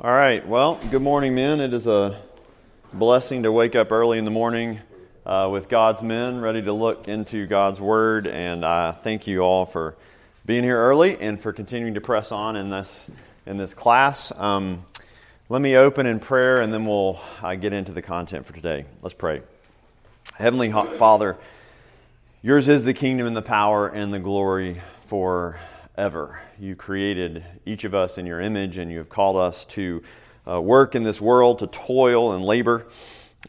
All right. Well, good morning, men. It is a blessing to wake up early in the morning uh, with God's men, ready to look into God's Word. And I thank you all for being here early and for continuing to press on in this in this class. Um, let me open in prayer, and then we'll uh, get into the content for today. Let's pray. Heavenly Father, yours is the kingdom and the power and the glory forever. You created each of us in your image, and you have called us to uh, work in this world, to toil and labor,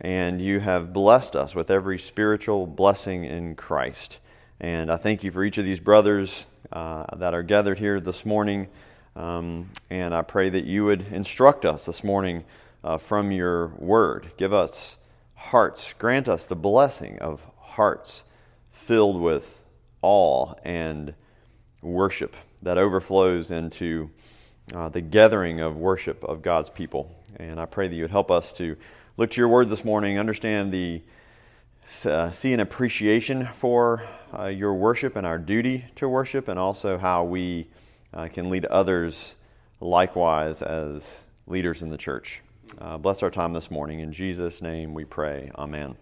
and you have blessed us with every spiritual blessing in Christ. And I thank you for each of these brothers uh, that are gathered here this morning. Um, and I pray that you would instruct us this morning uh, from your word. Give us hearts, grant us the blessing of hearts filled with awe and worship that overflows into uh, the gathering of worship of God's people. And I pray that you would help us to look to your word this morning, understand the uh, see an appreciation for uh, your worship and our duty to worship, and also how we uh, can lead others likewise as leaders in the church. Uh, bless our time this morning. In Jesus' name we pray. Amen.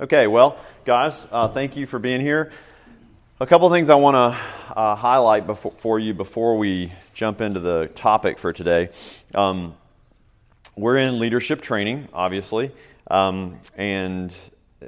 Okay, well, guys, uh, thank you for being here. A couple things I want to uh, highlight before, for you before we jump into the topic for today. Um, we're in leadership training, obviously, um, and uh,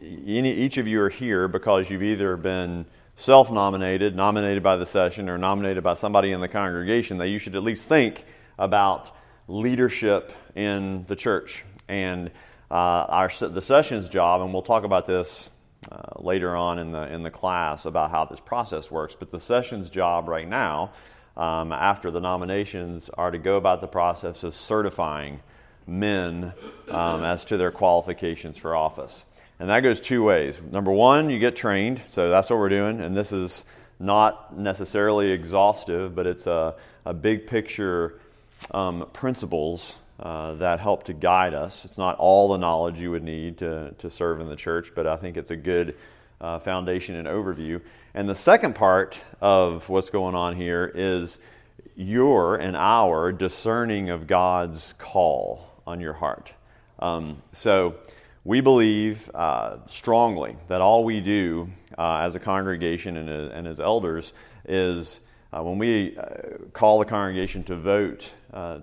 each of you are here because you've either been self nominated, nominated by the session, or nominated by somebody in the congregation that you should at least think about leadership in the church. And uh, our, the session's job, and we'll talk about this uh, later on in the, in the class about how this process works. But the session's job right now, um, after the nominations, are to go about the process of certifying men um, as to their qualifications for office. And that goes two ways. Number one, you get trained, so that's what we're doing. And this is not necessarily exhaustive, but it's a, a big picture um, principles uh, that help to guide us. It's not all the knowledge you would need to, to serve in the church, but I think it's a good uh, foundation and overview. And the second part of what's going on here is your and our discerning of God's call on your heart. Um, so we believe uh, strongly that all we do uh, as a congregation and, uh, and as elders is when we call the congregation to vote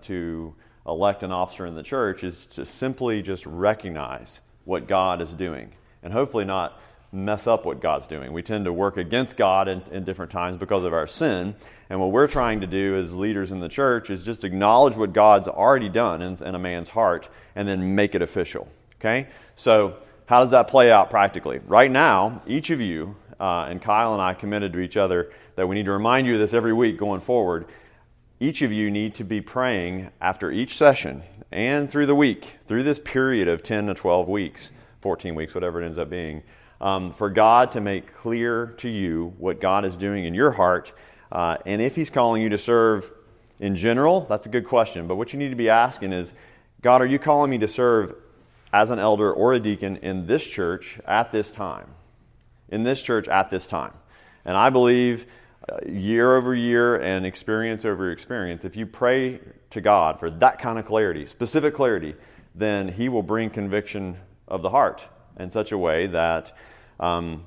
to elect an officer in the church is to simply just recognize what God is doing and hopefully not mess up what God's doing. We tend to work against God in, in, different times because of our sin. And what we're trying to do as leaders in the church is just acknowledge what God's already done in, in a man's heart and then make it official. Okay? So, how does that play out practically? Right now, each of you, uh, and Kyle and I committed to each other that we need to remind you of this every week going forward each of you need to be praying after each session and through the week, through this period of 10 to 12 weeks, 14 weeks, whatever it ends up being, um, for God to make clear to you what God is doing in your heart. Uh, and if He's calling you to serve in general, that's a good question. But what you need to be asking is God, are you calling me to serve as an elder or a deacon in this church at this time? In this church at this time. And I believe year over year and experience over experience, if you pray to God for that kind of clarity, specific clarity, then He will bring conviction of the heart in such a way that um,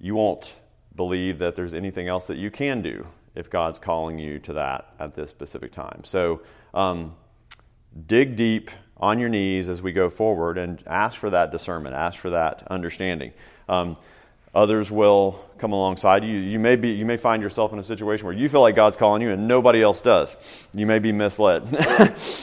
you won't believe that there's anything else that you can do if God's calling you to that at this specific time. So um, dig deep on your knees as we go forward and ask for that discernment, ask for that understanding. Um, Others will come alongside you. You may, be, you may find yourself in a situation where you feel like God's calling you and nobody else does. You may be misled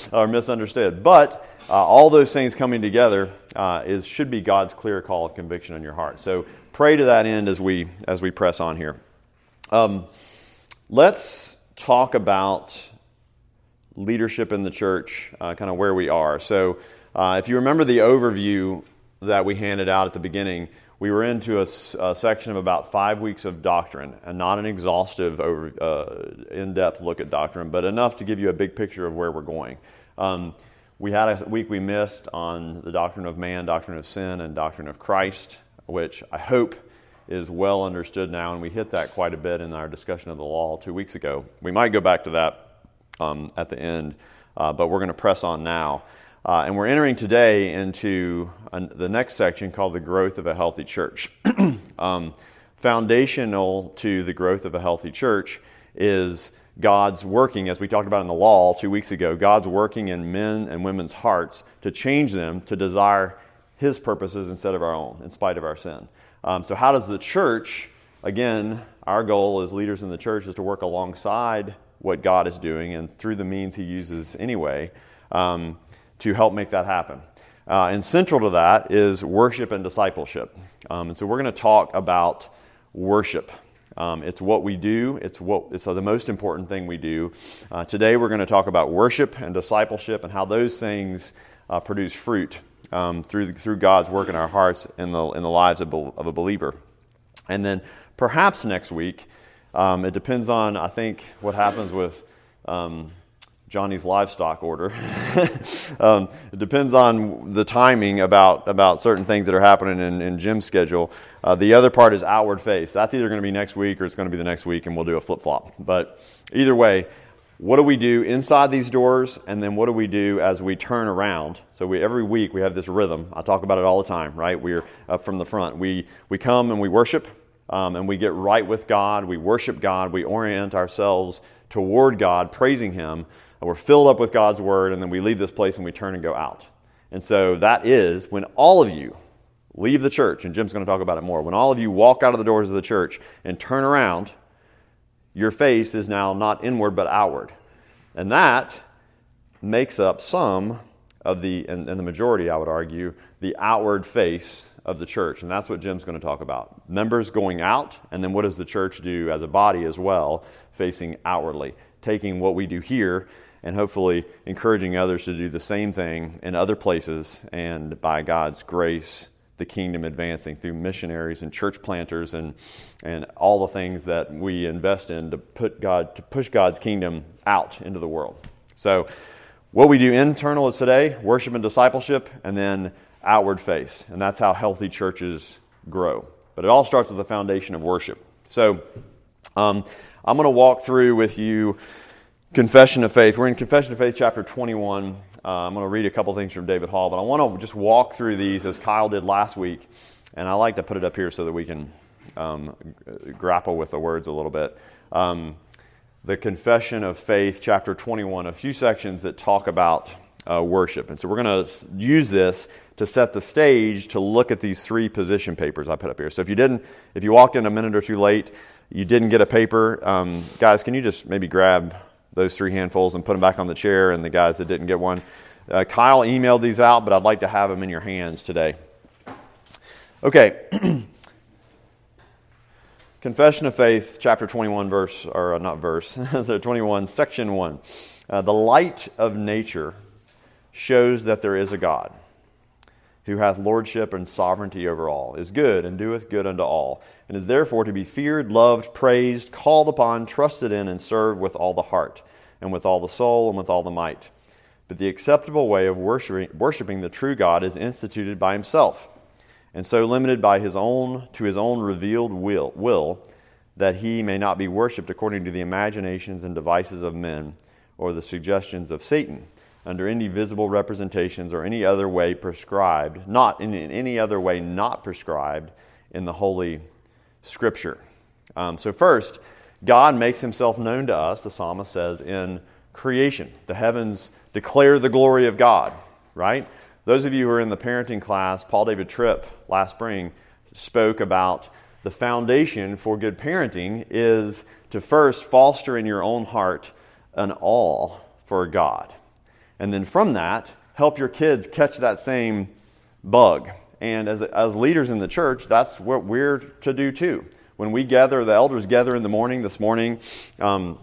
or misunderstood. But uh, all those things coming together uh, is, should be God's clear call of conviction in your heart. So pray to that end as we, as we press on here. Um, let's talk about leadership in the church, uh, kind of where we are. So uh, if you remember the overview that we handed out at the beginning, we were into a, a, section of about five weeks of doctrine, and not an exhaustive, over, uh, in-depth look at doctrine, but enough to give you a big picture of where we're going. Um, we had a week we missed on the doctrine of man, doctrine of sin, and doctrine of Christ, which I hope is well understood now, and we hit that quite a bit in our discussion of the law two weeks ago. We might go back to that um, at the end, uh, but we're going to press on now. Uh, and we're entering today into the next section called the growth of a healthy church. um, foundational to the growth of a healthy church is God's working, as we talked about in the law two weeks ago, God's working in men and women's hearts to change them to desire His purposes instead of our own, in spite of our sin. Um, so, how does the church, again, our goal as leaders in the church is to work alongside what God is doing and through the means He uses anyway um, to help make that happen. Uh, and central to that is worship and discipleship. Um, and so, we're going to talk about worship. Um, it's what we do. It's what it's the most important thing we do. Uh, today we're going to talk about worship and discipleship and how those things uh, produce fruit um, through through God's work in our hearts in the in the lives of, of a believer. And then perhaps next week, um, it depends on I think what happens with um, Johnny's livestock order. um, it depends on the timing about, about certain things that are happening in, in Jim's schedule. Uh, the other part is outward face. That's either going to be next week or it's going to be the next week, and we'll do a flip flop. But either way, what do we do inside these doors, and then what do we do as we turn around? So we, every week we have this rhythm. I talk about it all the time, right? We're up from the front. We, we come and we worship, um, and we get right with God. We worship God. We orient ourselves toward God, praising Him we're filled up with God's word, and then we leave this place and we turn and go out. And so that is when all of you leave the church, and Jim's going to talk about it more. When all of you walk out of the doors of the church and turn around, your face is now not inward but outward. And that makes up some of the, and, and the majority, I would argue, the outward face of the church. And that's what Jim's going to talk about. Members going out, and then what does the church do as a body as well, facing outwardly, taking what we do here and hopefully encouraging others to do the same thing in other places and by God's grace the kingdom advancing through missionaries and church planters and, and all the things that we invest in to put God to push God's kingdom out into the world. So what we do internal is today, worship and discipleship, and then outward face. And that's how healthy churches grow. But it all starts with the foundation of worship. So um, I'm going to walk through with you Confession of Faith. We're in Confession of Faith, chapter 21. Uh, I'm going to read a couple things from David Hall, but I want to just walk through these as Kyle did last week. And I like to put it up here so that we can um, grapple with the words a little bit. Um, the Confession of Faith, chapter 21, a few sections that talk about uh, worship. And so we're going to use this to set the stage to look at these three position papers I put up here. So if you didn't, if you walked in a minute or two late, you didn't get a paper, um, guys, can you just maybe grab those three handfuls and put them back on the chair, and the guys that didn't get one. Uh, Kyle emailed these out, but I'd like to have them in your hands today. Okay. Confession of Faith, chapter 21, verse, or uh, not verse, so 21, section 1. Uh, the light of nature shows that there is a God who hath lordship and sovereignty over all, is good and doeth good unto all, and is therefore to be feared, loved, praised, called upon, trusted in, and served with all the heart, and with all the soul, and with all the might. But the acceptable way of worshiping, worshiping the true God is instituted by himself, and so limited by his own to his own revealed will, will that he may not be worshipped according to the imaginations and devices of men or the suggestions of Satan under any visible representations or any other way prescribed, not in, in any other way not prescribed in the Holy Scripture. Um, so, first, God makes himself known to us, the psalmist says, in creation. The heavens declare the glory of God, right? Those of you who are in the parenting class, Paul David Tripp last spring spoke about the foundation for good parenting is to first foster in your own heart an awe for God. And then from that, help your kids catch that same bug. And as, as leaders in the church, that's what we're to do too. When we gather, the elders gather in the morning, this morning um,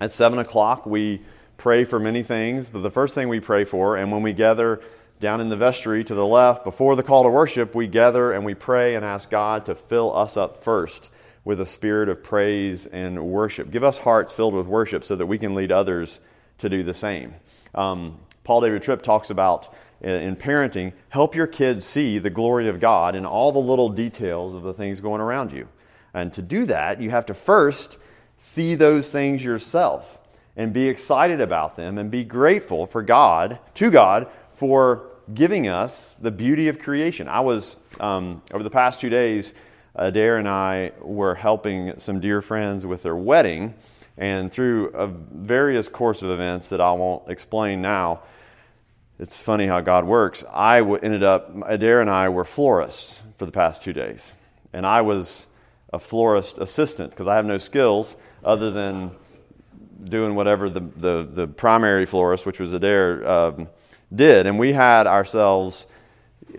at 7 o'clock, we pray for many things, but the first thing we pray for, and when we gather down in the vestry to the left, before the call to worship, we gather and we pray and ask God to fill us up first with a spirit of praise and worship. Give us hearts filled with worship so that we can lead others to do the same. Um, Paul David Tripp talks about in parenting, help your kids see the glory of God in all the little details of the things going around you. And to do that, you have to first see those things yourself. and be excited about them and be grateful for God, to God, for giving us the beauty of creation. I was, um, over the past two days, Adair and I were helping some dear friends with their wedding, and through a various course of events that I won't explain now, it's funny how God works. I ended up, Adair and I were florists for the past two days. And I was a florist assistant because I have no skills other than doing whatever the, the, the primary florist, which was Adair, um, did. And we had ourselves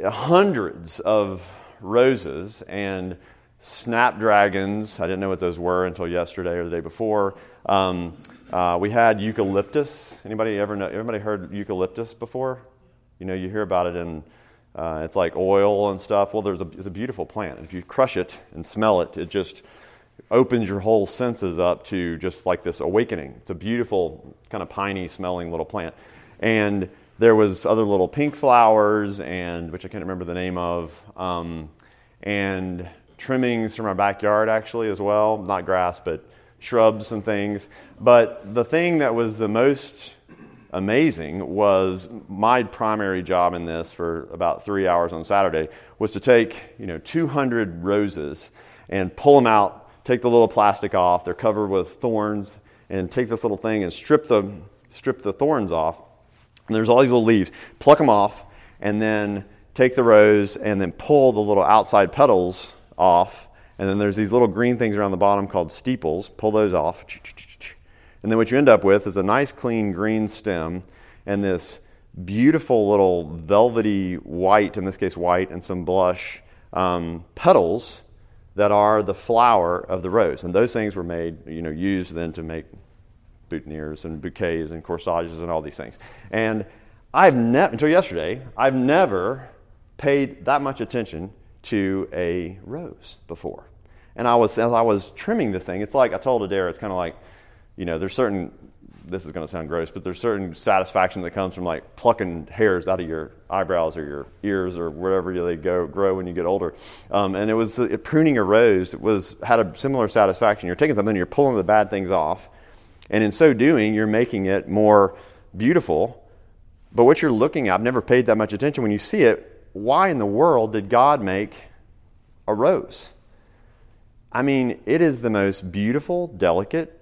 hundreds of roses and snapdragons. I didn't know what those were until yesterday or the day before. Um, uh, we had eucalyptus. Anybody ever know? Everybody heard eucalyptus before? You know, you hear about it in. Uh, it's like oil and stuff. Well, there's a, it's a beautiful plant. If you crush it and smell it, it just opens your whole senses up to just like this awakening. It's a beautiful, kind of piney smelling little plant. And there was other little pink flowers, and which I can't remember the name of, um, and trimmings from our backyard actually as well. Not grass, but shrubs and things. But the thing that was the most amazing was my primary job in this for about three hours on Saturday was to take you know 200 roses and pull them out, take the little plastic off. They're covered with thorns, and take this little thing and strip the strip the thorns off and there's all these little leaves. Pluck them off, and then take the rose and then pull the little outside petals off. And then there's these little green things around the bottom called sepals. Pull those off. And then what you end up with is a nice, clean green stem and this beautiful little velvety white, in this case white, and some blush um, petals that are the flower of the rose. And those things were made, you know, used then to make boutonnieres and bouquets and corsages and all these things. And I've never, until yesterday, I've never paid that much attention to a rose before. And I was, as I was trimming the thing, it's like I told Adair, it's kind of like, you know, there's certain, this is going to sound gross, but there's certain satisfaction that comes from like plucking hairs out of your eyebrows or your ears or wherever they go grow when you get older. Um, and it was uh, pruning a rose. It was had a similar satisfaction. You're taking something, you're pulling the bad things off, and in so doing, you're making it more beautiful. But what you're looking at, I've never paid that much attention. When you see it, why in the world did God make a rose? I mean, it is the most beautiful, delicate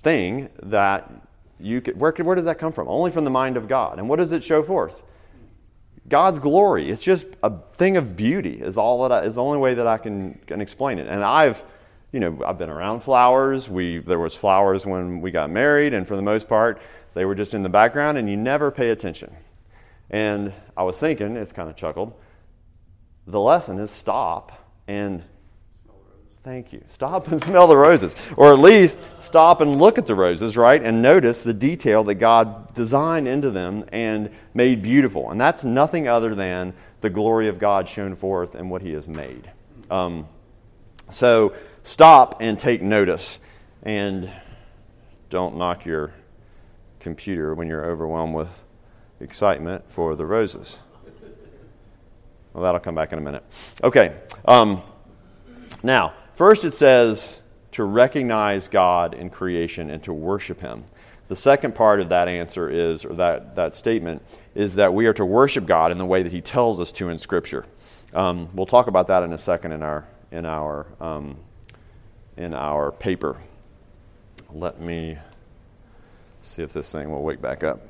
thing that you could. Where, where does that come from? Only from the mind of God. And what does it show forth? God's glory. It's just a thing of beauty. Is all that I, is the only way that I can, can explain it. And I've you know, I've been around flowers. We, there was flowers when we got married, and for the most part, they were just in the background, and you never pay attention. And I was thinking, it's kind of chuckled, the lesson is stop and Thank you. Stop and smell the roses. Or at least stop and look at the roses, right? And notice the detail that God designed into them and made beautiful. And that's nothing other than the glory of God shown forth in what He has made. Um, so stop and take notice. And don't knock your computer when you're overwhelmed with excitement for the roses. Well, that'll come back in a minute. Okay. Um, now, first it says to recognize God in creation and to worship Him. The second part of that answer is, or that, that statement, is that we are to worship God in the way that He tells us to in Scripture. Um, we'll talk about that in a second in our, in our um, in our paper. Let me see if this thing will wake back up.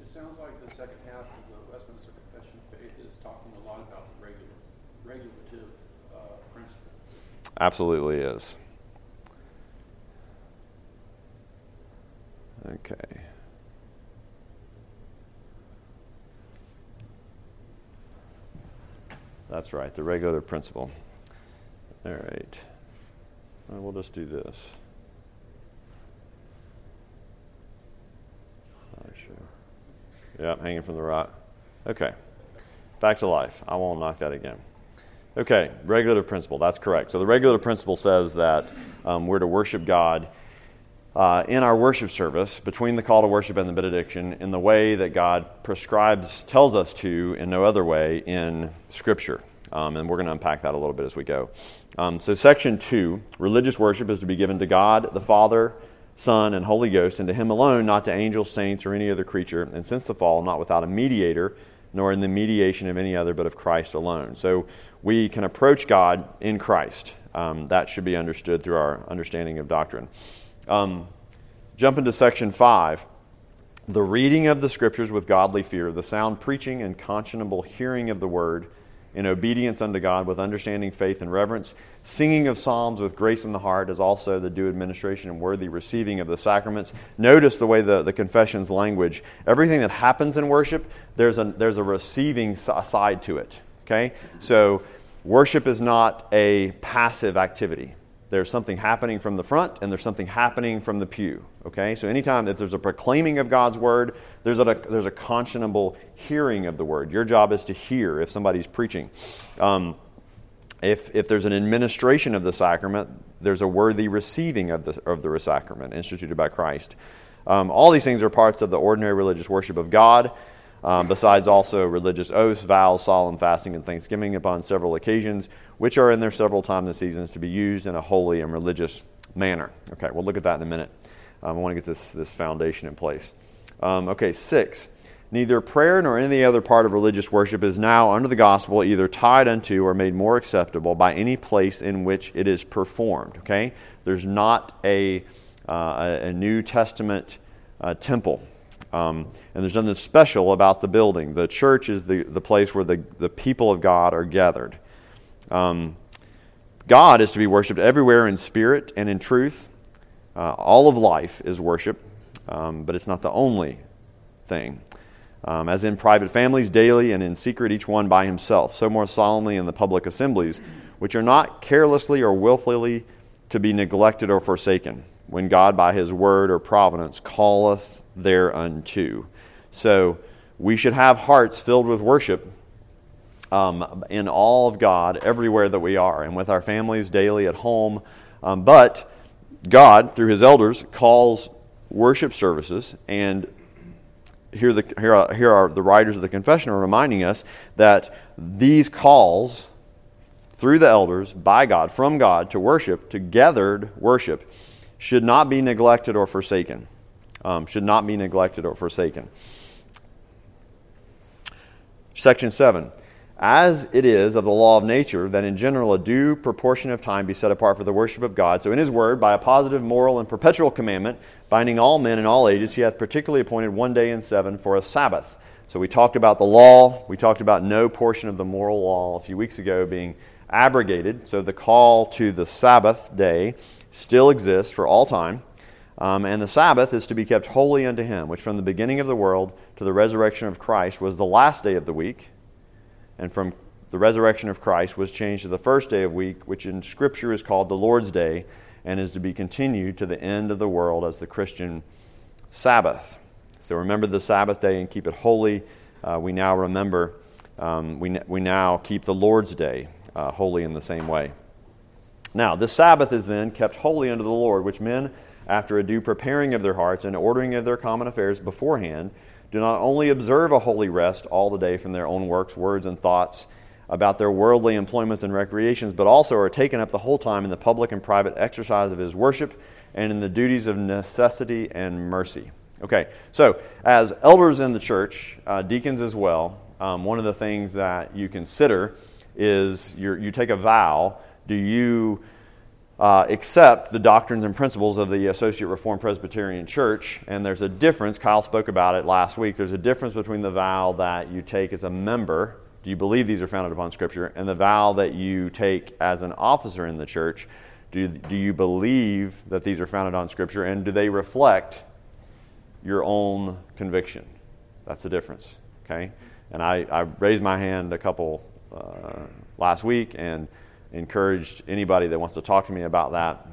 It sounds like the second half of the Westminster Confession of Faith is talking a lot about the regula- regulative uh, principle. Absolutely is. Okay. That's right, the regular principle. All right. Well, just do this. Sure. Yeah, hanging from the rock. Okay. Back to life. I won't knock that again. Okay, regulative principle. That's correct. So the regulative principle says that um, we're to worship God uh, in our worship service between the call to worship and the benediction in the way that God prescribes, tells us to in no other way in Scripture. Um, and we're going to unpack that a little bit as we go. Um, so, section two religious worship is to be given to God the Father, Son, and Holy Ghost, and to Him alone, not to angels, saints, or any other creature. And since the fall, not without a mediator, nor in the mediation of any other, but of Christ alone. So, we can approach God in Christ. Um, that should be understood through our understanding of doctrine. Um, jump into section five the reading of the scriptures with godly fear, the sound preaching and conscionable hearing of the word in obedience unto God with understanding, faith, and reverence, singing of psalms with grace in the heart, as also the due administration and worthy receiving of the sacraments. Notice the way the, the confession's language, everything that happens in worship, there's a, there's a receiving side to it. Okay? So, worship is not a passive activity. There's something happening from the front and there's something happening from the pew. Okay? So anytime that there's a proclaiming of God's word, there's a, there's a conscionable hearing of the word. Your job is to hear if somebody's preaching. Um, if, if there's an administration of the sacrament, there's a worthy receiving of the, of the sacrament instituted by Christ. Um, all these things are parts of the ordinary religious worship of God um, besides also religious oaths, vows, solemn fasting, and thanksgiving upon several occasions, which are in their several times and seasons to be used in a holy and religious manner. Okay, we'll look at that in a minute. Um, I want to get this, this foundation in place. Um, okay, six. Neither prayer nor any other part of religious worship is now under the gospel either tied unto or made more acceptable by any place in which it is performed. Okay? There's not a, uh, a, New Testament uh, temple um, and there's nothing special about the building. The church is the, the place where the, the people of God are gathered. Um, God is to be worshiped everywhere in spirit and in truth. Uh, all of life is worship, um, but it's not the only thing. Um, as in private families, daily and in secret, each one by himself, so more solemnly in the public assemblies, which are not carelessly or wilfully to be neglected or forsaken when God by his word or providence calleth thereunto. So we should have hearts filled with worship um, in all of God everywhere that we are and with our families daily at home. Um, but God, through his elders, calls worship services and here, the, here, are, here are the writers of the confession are reminding us that these calls through the elders by God, from God to worship, to gathered worship, should not be neglected or forsaken. Um, should not be neglected or forsaken. Section 7. As it is of the law of nature that in general a due proportion of time be set apart for the worship of God, so in his word, by a positive, moral, and perpetual commandment, binding all men in all ages, he hath particularly appointed one day in seven for a Sabbath. So we talked about the law, we talked about no portion of the moral law a few weeks ago being abrogated. So the call to the Sabbath day still exists for all time. Um, and the Sabbath is to be kept holy unto him, which from the beginning of the world to the resurrection of Christ was the last day of the week. And from the resurrection of Christ was changed to the first day of week, which in Scripture is called the Lord's Day, and is to be continued to the end of the world as the Christian Sabbath. So remember the Sabbath day and keep it holy. Uh, we now remember, um, we, we now keep the Lord's Day uh, holy in the same way. Now, the Sabbath is then kept holy unto the Lord, which men, after a due preparing of their hearts and ordering of their common affairs beforehand, do not only observe a holy rest all the day from their own works, words, and thoughts about their worldly employments and recreations, but also are taken up the whole time in the public and private exercise of his worship and in the duties of necessity and mercy. Okay, so as elders in the church, uh, deacons as well, um, one of the things that you consider is you take a vow do you uh, accept the doctrines and principles of the Associate Reformed Presbyterian Church? And there's a difference. Kyle spoke about it last week. There's a difference between the vow that you take as a member. Do you believe these are founded upon Scripture? And the vow that you take as an officer in the church. Do, do you believe that these are founded on Scripture? And do they reflect your own conviction? That's the difference. Okay? And I, I raised my hand a couple uh, last week and encouraged anybody that wants to talk to me about that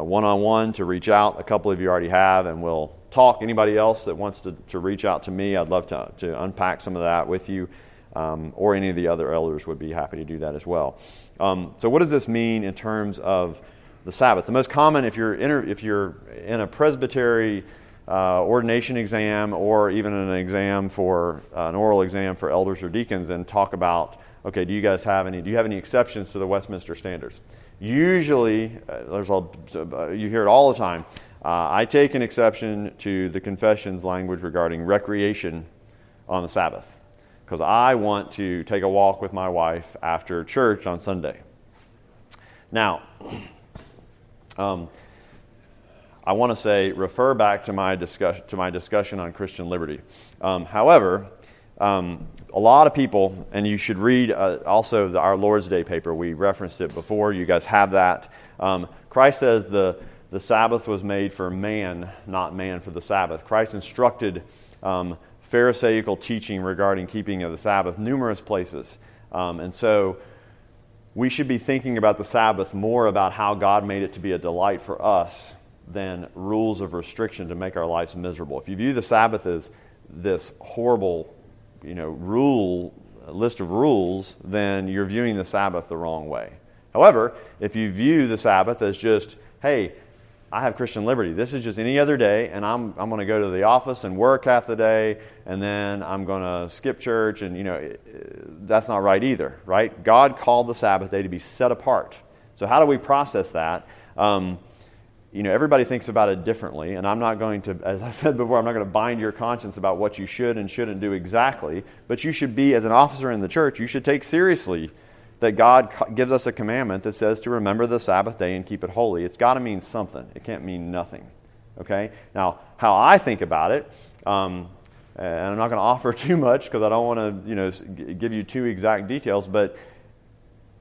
one on one to reach out. A couple of you already have, and we'll talk. Anybody else that wants to, to reach out to me, I'd love to, to unpack some of that with you. Um, or any of the other elders would be happy to do that as well. Um, so, what does this mean in terms of the Sabbath? The most common, if you're, inter- if you're in a presbytery uh, ordination exam or even an exam for uh, an oral exam for elders or deacons, and talk about okay, do you guys have any? Do you have any exceptions to the Westminster standards? Usually, uh, there's a, uh, you hear it all the time. Uh, I take an exception to the confession's language regarding recreation on the Sabbath because I want to take a walk with my wife after church on Sunday. Now, um, I want to say refer back to my, discuss- to my discussion on Christian liberty. Um, however, um, a lot of people, and you should read uh, also the, our Lord's Day paper. We referenced it before. You guys have that. Um, Christ says the, the Sabbath was made for man, not man for the Sabbath. Christ instructed um, Pharisaical teaching regarding keeping of the Sabbath numerous places. Um, and so we should be thinking about the Sabbath more about how God made it to be a delight for us than rules of restriction to make our lives miserable. If you view the Sabbath as this horrible, you know, rule list of rules, then you're viewing the Sabbath the wrong way. However, if you view the Sabbath as just, hey, I have Christian liberty. This is just any other day, and I'm, I'm going to go to the office and work half the day, and then I'm going to skip church, and, you know, that's not right either, right? God called the Sabbath day to be set apart. So, how do we process that? Um, you know, everybody thinks about it differently, and I'm not going to, as I said before, I'm not going to bind your conscience about what you should and shouldn't do exactly, but you should be, as an officer in the church, you should take seriously that God gives us a commandment that says to remember the Sabbath day and keep it holy. It's got to mean something, it can't mean nothing. Okay? Now, how I think about it, um, and I'm not going to offer too much because I don't want to, you know, give you too exact details, but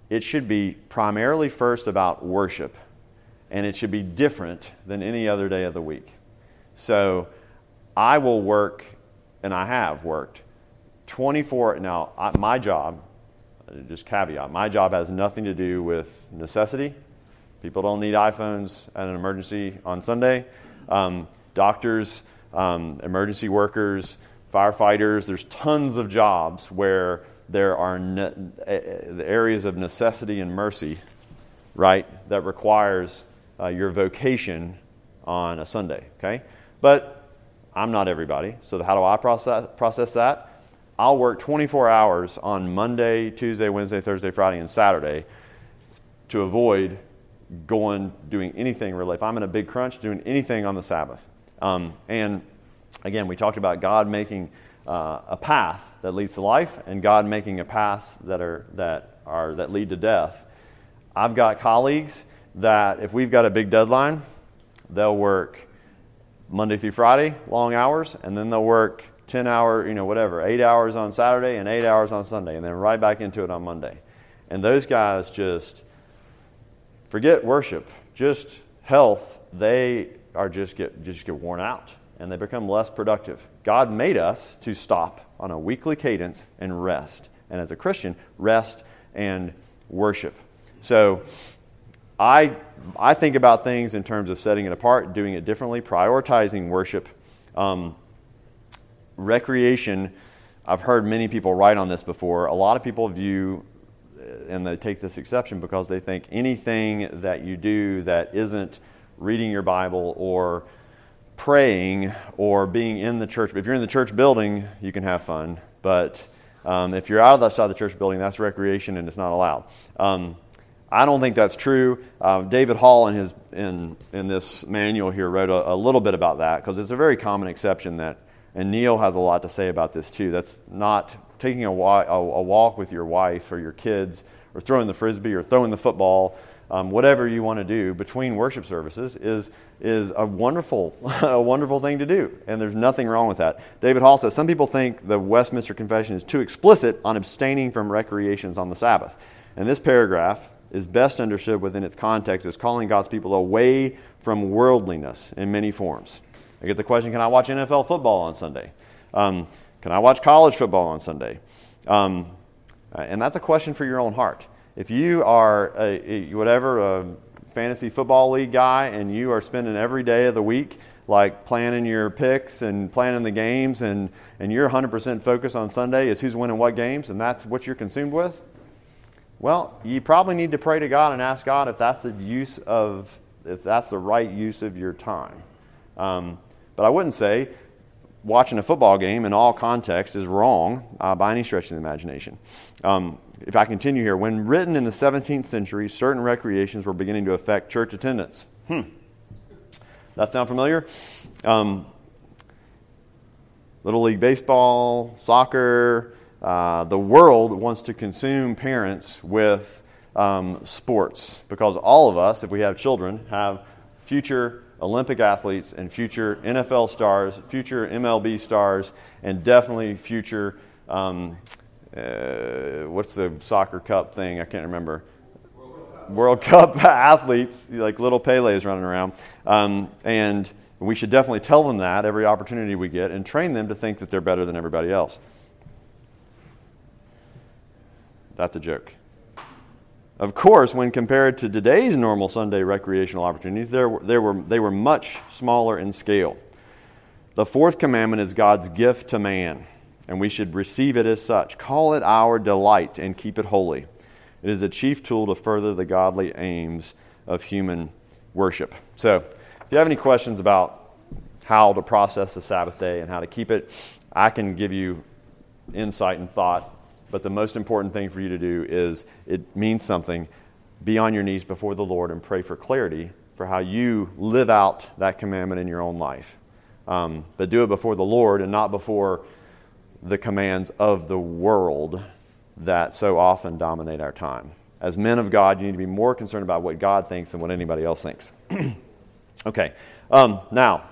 it should be primarily first about worship and it should be different than any other day of the week. So I will work, and I have worked 24. Now, I, my job, just caveat, my job has nothing to do with necessity. People don't need iPhones at an emergency on Sunday. Um, doctors, um, emergency workers, firefighters, there's tons of jobs where there are ne- areas of necessity and mercy, right, that requires uh, your vocation on a Sunday, okay? But I'm not everybody, so how do I process, process that? I'll work 24 hours on Monday, Tuesday, Wednesday, Thursday, Friday, and Saturday to avoid going doing anything really. If I'm in a big crunch, doing anything on the Sabbath. Um, and again, we talked about God making uh, a path that leads to life, and God making a path that are that are that lead to death. I've got colleagues that if we've got a big deadline, they'll work Monday through Friday, long hours, and then they'll work 10 hour, you know, whatever, eight hours on Saturday and eight hours on Sunday, and then right back into it on Monday. And those guys just forget worship, just health, they are just get, just get worn out and they become less productive. God made us to stop on a weekly cadence and rest. And as a Christian, rest and worship. So I, I think about things in terms of setting it apart, doing it differently, prioritizing worship. Um, recreation, I've heard many people write on this before. A lot of people view, uh, and they take this exception because they think anything that you do that isn't reading your Bible or praying or being in the church. If you're in the church building, you can have fun. But um, if you're out of that side of the church building, that's recreation and it's not allowed. Um, I don't think that's true. Uh, David Hall, in, his, in, in this manual here, wrote a, a little bit about that because it's a very common exception that, and Neil has a lot to say about this too. That's not taking a, a, a walk with your wife or your kids or throwing the frisbee or throwing the football, um, whatever you want to do between worship services is, is a wonderful, a wonderful thing to do. And there's nothing wrong with that. David Hall says some people think the Westminster Confession is too explicit on abstaining from recreations on the Sabbath. And this paragraph is best understood within its context as calling God's people away from worldliness in many forms. I get the question can I watch NFL football on Sunday? Um, can I watch college football on Sunday? Um, and that's a question for your own heart. If you are a, a, whatever a fantasy football league guy and you are spending every day of the week like planning your picks and planning the games and, and you're 100% focused on Sunday is who's winning what games and that's what you're consumed with, well, you probably need to pray to God and ask God if that's the use of, if that's the right use of your time. Um, but I wouldn't say watching a football game in all context is wrong uh, by any stretch of the imagination. Um, if I continue here, when written in the 17th century, certain recreations were beginning to affect church attendance. Hmm. That sound familiar? Um, Little League Baseball, soccer, uh, the world wants to consume parents with um, sports because all of us, if we have children, have future Olympic athletes and future NFL stars, future MLB stars, and definitely future um, uh, what's the soccer cup thing? I can't remember. World Cup, athletes, like little Pele's running around. Um, and we should definitely tell them that every opportunity we get and train them to think that they're better than everybody else. That's a joke. Of course, when compared to today's normal Sunday recreational opportunities, there, they were, they were much smaller in scale. The fourth commandment is God's gift to man and we should receive it as such. Call it our delight and keep it holy. It is a chief tool to further the godly aims of human worship. So, if you have any questions about how to process the Sabbath day and how to keep it, I can give you insight and thought. But the most important thing for you to do is it means something. Be on your knees before the Lord and pray for clarity for how you live out that commandment in your own life. Um, but do it before the Lord and not before the commands of the world that so often dominate our time. As men of God, you need to be more concerned about what God thinks than what anybody else thinks. okay, um, now,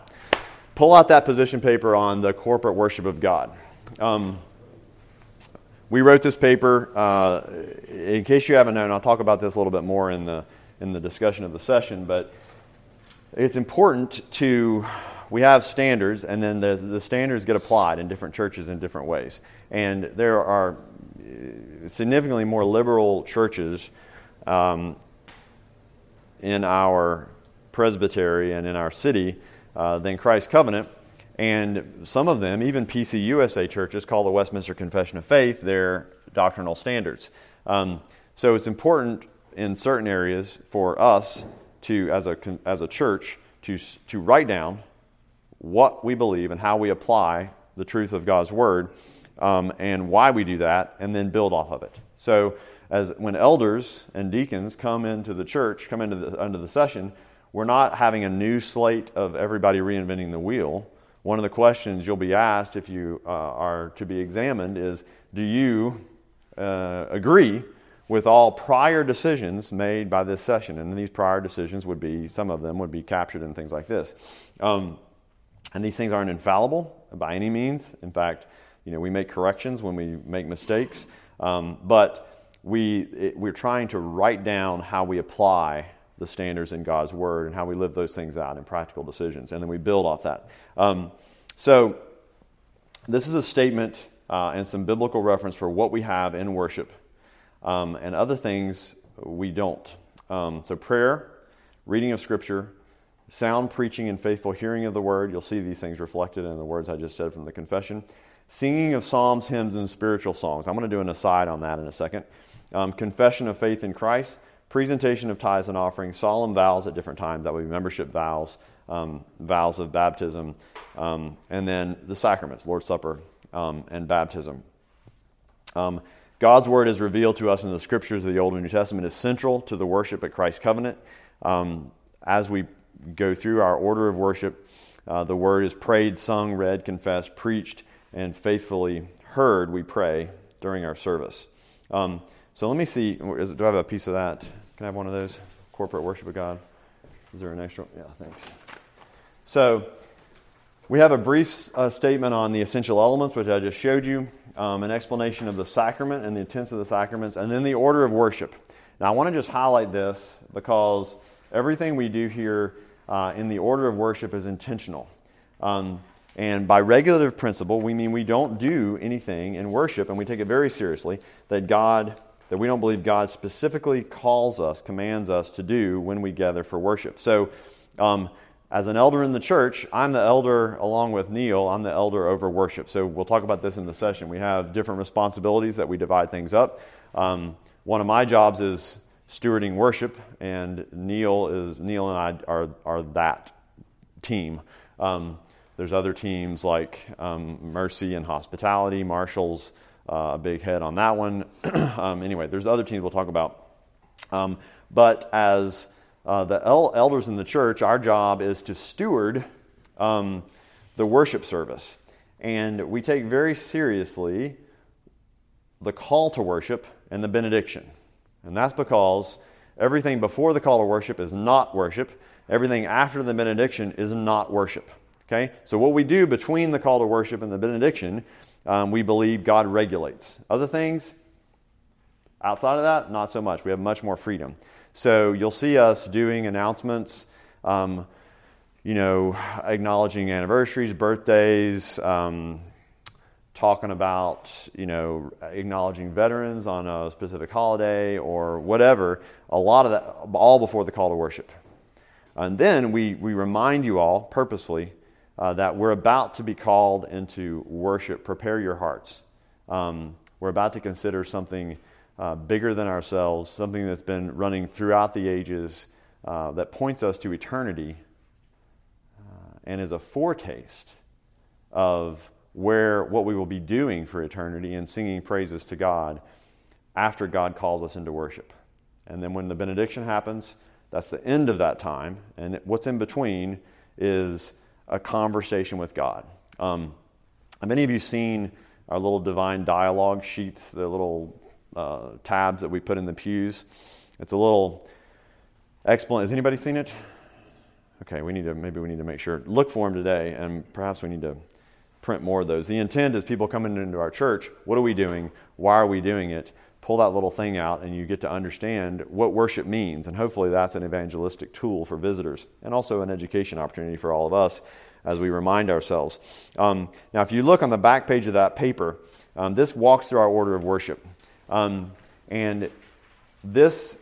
pull out that position paper on the corporate worship of God. Um, we wrote this paper. Uh, in case you haven't known, I'll talk about this a little bit more in the, in the discussion of the session, but it's important to we have standards, and then the, the standards get applied in different churches in different ways. And there are uh, significantly more liberal churches um, in our presbytery and in our city uh, than Christ Covenant. And some of them, even PCUSA churches, call the Westminster Confession of Faith their doctrinal standards. Um, so it's important in certain areas for us to, as a, as a church, to, to write down what we believe and how we apply the truth of God's Word um, and why we do that, and then build off of it. So, as when elders and deacons come into the church, come into the, under the session, we're not having a new slate of everybody reinventing the wheel. One of the questions you'll be asked if you uh, are to be examined is Do you uh, agree with all prior decisions made by this session? And these prior decisions would be, some of them would be captured in things like this. Um, and these things aren't infallible by any means. In fact, you know, we make corrections when we make mistakes, um, but we, it, we're trying to write down how we apply the standards in God's Word and how we live those things out in practical decisions, and then we build off that. Um, so, this is a statement uh, and some biblical reference for what we have in worship, um, and other things we don't. Um, so, prayer, reading of Scripture, sound preaching and faithful hearing of the word. You'll see these things reflected in the words I just said from the confession. Singing of psalms, hymns, and spiritual songs. I'm going to do an aside on that in a second. Um, confession of faith in Christ, presentation of tithes and offerings, solemn vows at different times. That would be membership vows, um, vows of baptism, um, and then the sacraments, Lord's Supper um, and baptism. Um, God's word is revealed to us in the scriptures of the Old and New Testament is central to the worship at Christ's covenant. Um, as we go through our order of worship. Uh, the word is prayed, sung, read, confessed, preached, and faithfully heard, we pray during our service. Um, so let me see. Is, do I have a piece of that? Can I have one of those? Corporate worship of God. Is there an extra? Yeah, thanks. So we have a brief uh, statement on the essential elements, which I just showed you, um, an explanation of the sacrament and the intents of the sacraments, and then the order of worship. Now, I want to just highlight this because everything we do here uh, in the order of worship is intentional. Um, and by regulative principle, we mean we don't do anything in worship, and we take it very seriously that God, that we don't believe God specifically calls us, commands us to do when we gather for worship. So, um, as an elder in the church, I'm the elder along with Neil. I'm the elder over worship. So we'll talk about this in the session. We have different responsibilities that we divide things up. Um, one of my jobs is stewarding worship, and Neil is Neil and I are are that team. Um, there's other teams like um, Mercy and Hospitality, Marshals, uh, a big head on that one. um, anyway, there's other teams we'll talk about. Um, but as uh, the el- elders in the church, our job is to steward um, the worship service. And we take very seriously the call to worship and the benediction. And that's because everything before the call to worship is not worship, everything after the benediction is not worship. Okay? So, what we do between the call to worship and the benediction, um, we believe God regulates. Other things, outside of that, not so much. We have much more freedom. So, you'll see us doing announcements. Um, you know, acknowledging anniversaries, birthdays, um, talking about, you know, acknowledging veterans on a specific holiday or whatever, a lot of that, all before the call to worship. And then we, we remind you all purposefully uh, that we're about to be called into worship. Prepare your hearts. Um, we're about to consider something uh, bigger than ourselves, something that's been running throughout the ages uh, that points us to eternity uh, and is a foretaste of where what we will be doing for eternity and singing praises to God after God calls us into worship. And then when the benediction happens, that's the end of that time. And what's in between is a conversation with God. Um, have any of you seen our little divine dialogue sheets, the little uh, tabs that we put in the pews? It's a little explanation. Has anybody seen it? Okay, we need to maybe we need to make sure look for them today, and perhaps we need to print more of those. The intent is people coming into our church. What are we doing? Why are we doing it? Pull that little thing out, and you get to understand what worship means. And hopefully, that's an evangelistic tool for visitors, and also an education opportunity for all of us as we remind ourselves. Um, now, if you look on the back page of that paper, um, this walks through our order of worship. Um, and this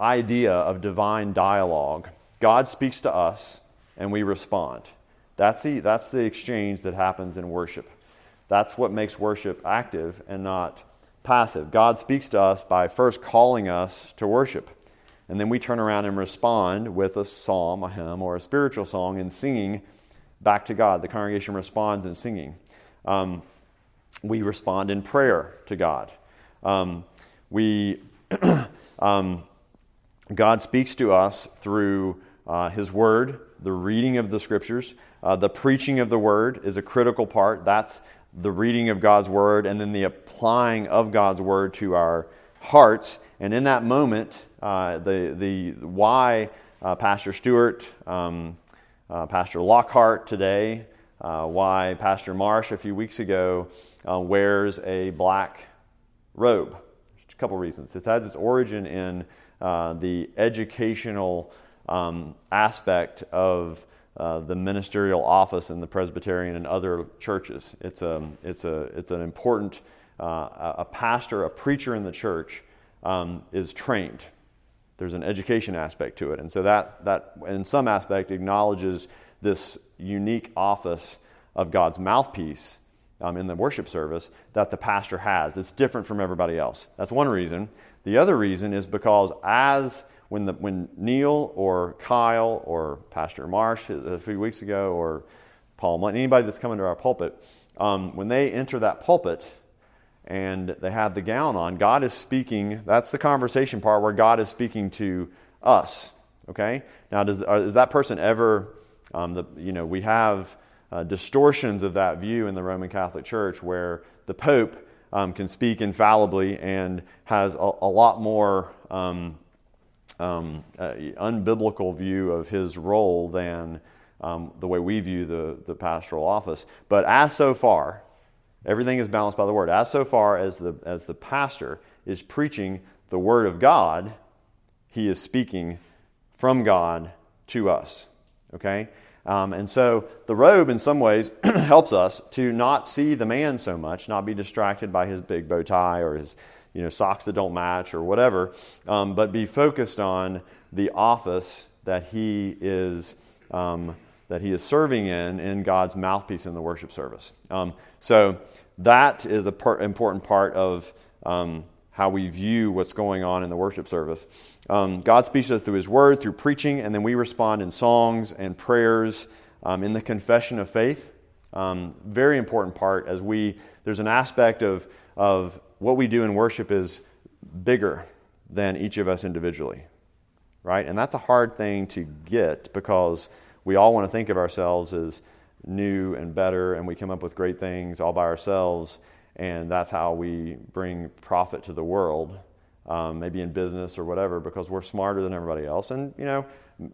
idea of divine dialogue, God speaks to us and we respond. That's the, that's the exchange that happens in worship. That's what makes worship active and not passive. God speaks to us by first calling us to worship. And then we turn around and respond with a psalm, a hymn, or a spiritual song and singing back to God. The congregation responds in singing. Um, we respond in prayer to God. Um, we, um, God speaks to us through uh, His Word, the reading of the Scriptures. Uh, the preaching of the Word is a critical part. That's the reading of God's Word and then the applying of God's Word to our hearts. And in that moment, uh, the, the why uh, Pastor Stewart um, uh, Pastor Lockhart today, uh, why Pastor Marsh a few weeks ago uh, wears a black robe. A couple reasons. It has its origin in uh, the educational um, aspect of uh, the ministerial office in the Presbyterian and other churches. It's, a, it's, a, it's an important, uh, a pastor, a preacher in the church um, is trained there's an education aspect to it. And so that, that in some aspect, acknowledges this unique office of God's mouthpiece um, in the worship service that the pastor has. It's different from everybody else. That's one reason. The other reason is because as when, the, when Neil or Kyle or Pastor Marsh a few weeks ago or Paul, anybody that's coming to our pulpit, um, when they enter that pulpit, and they have the gown on, God is speaking. That's the conversation part where God is speaking to us. Okay? Now, does, are, is that person ever, um, the, you know, we have uh, distortions of that view in the Roman Catholic Church where the Pope um, can speak infallibly and has a, a lot more um, um, uh, unbiblical view of his role than um, the way we view the, the pastoral office. But as so far, Everything is balanced by the word. As so far as the, as the pastor is preaching the word of God, he is speaking from God to us. Okay? Um, and so the robe, in some ways, helps us to not see the man so much, not be distracted by his big bow tie or his you know, socks that don't match or whatever, um, but be focused on the office that he is. Um, that he is serving in in God's mouthpiece in the worship service. Um, so that is an important part of um, how we view what's going on in the worship service. Um, God speaks to us through His Word, through preaching, and then we respond in songs and prayers, um, in the confession of faith. Very important part as we, there's an aspect of, of what we do in worship is bigger than each of us individually, right? And that's a hard thing to get because we all want to think of ourselves as new and better, and we come up with great things all by ourselves, and that's how we bring profit to the world, um, maybe in business or whatever, because we're smarter than everybody else. And, you know,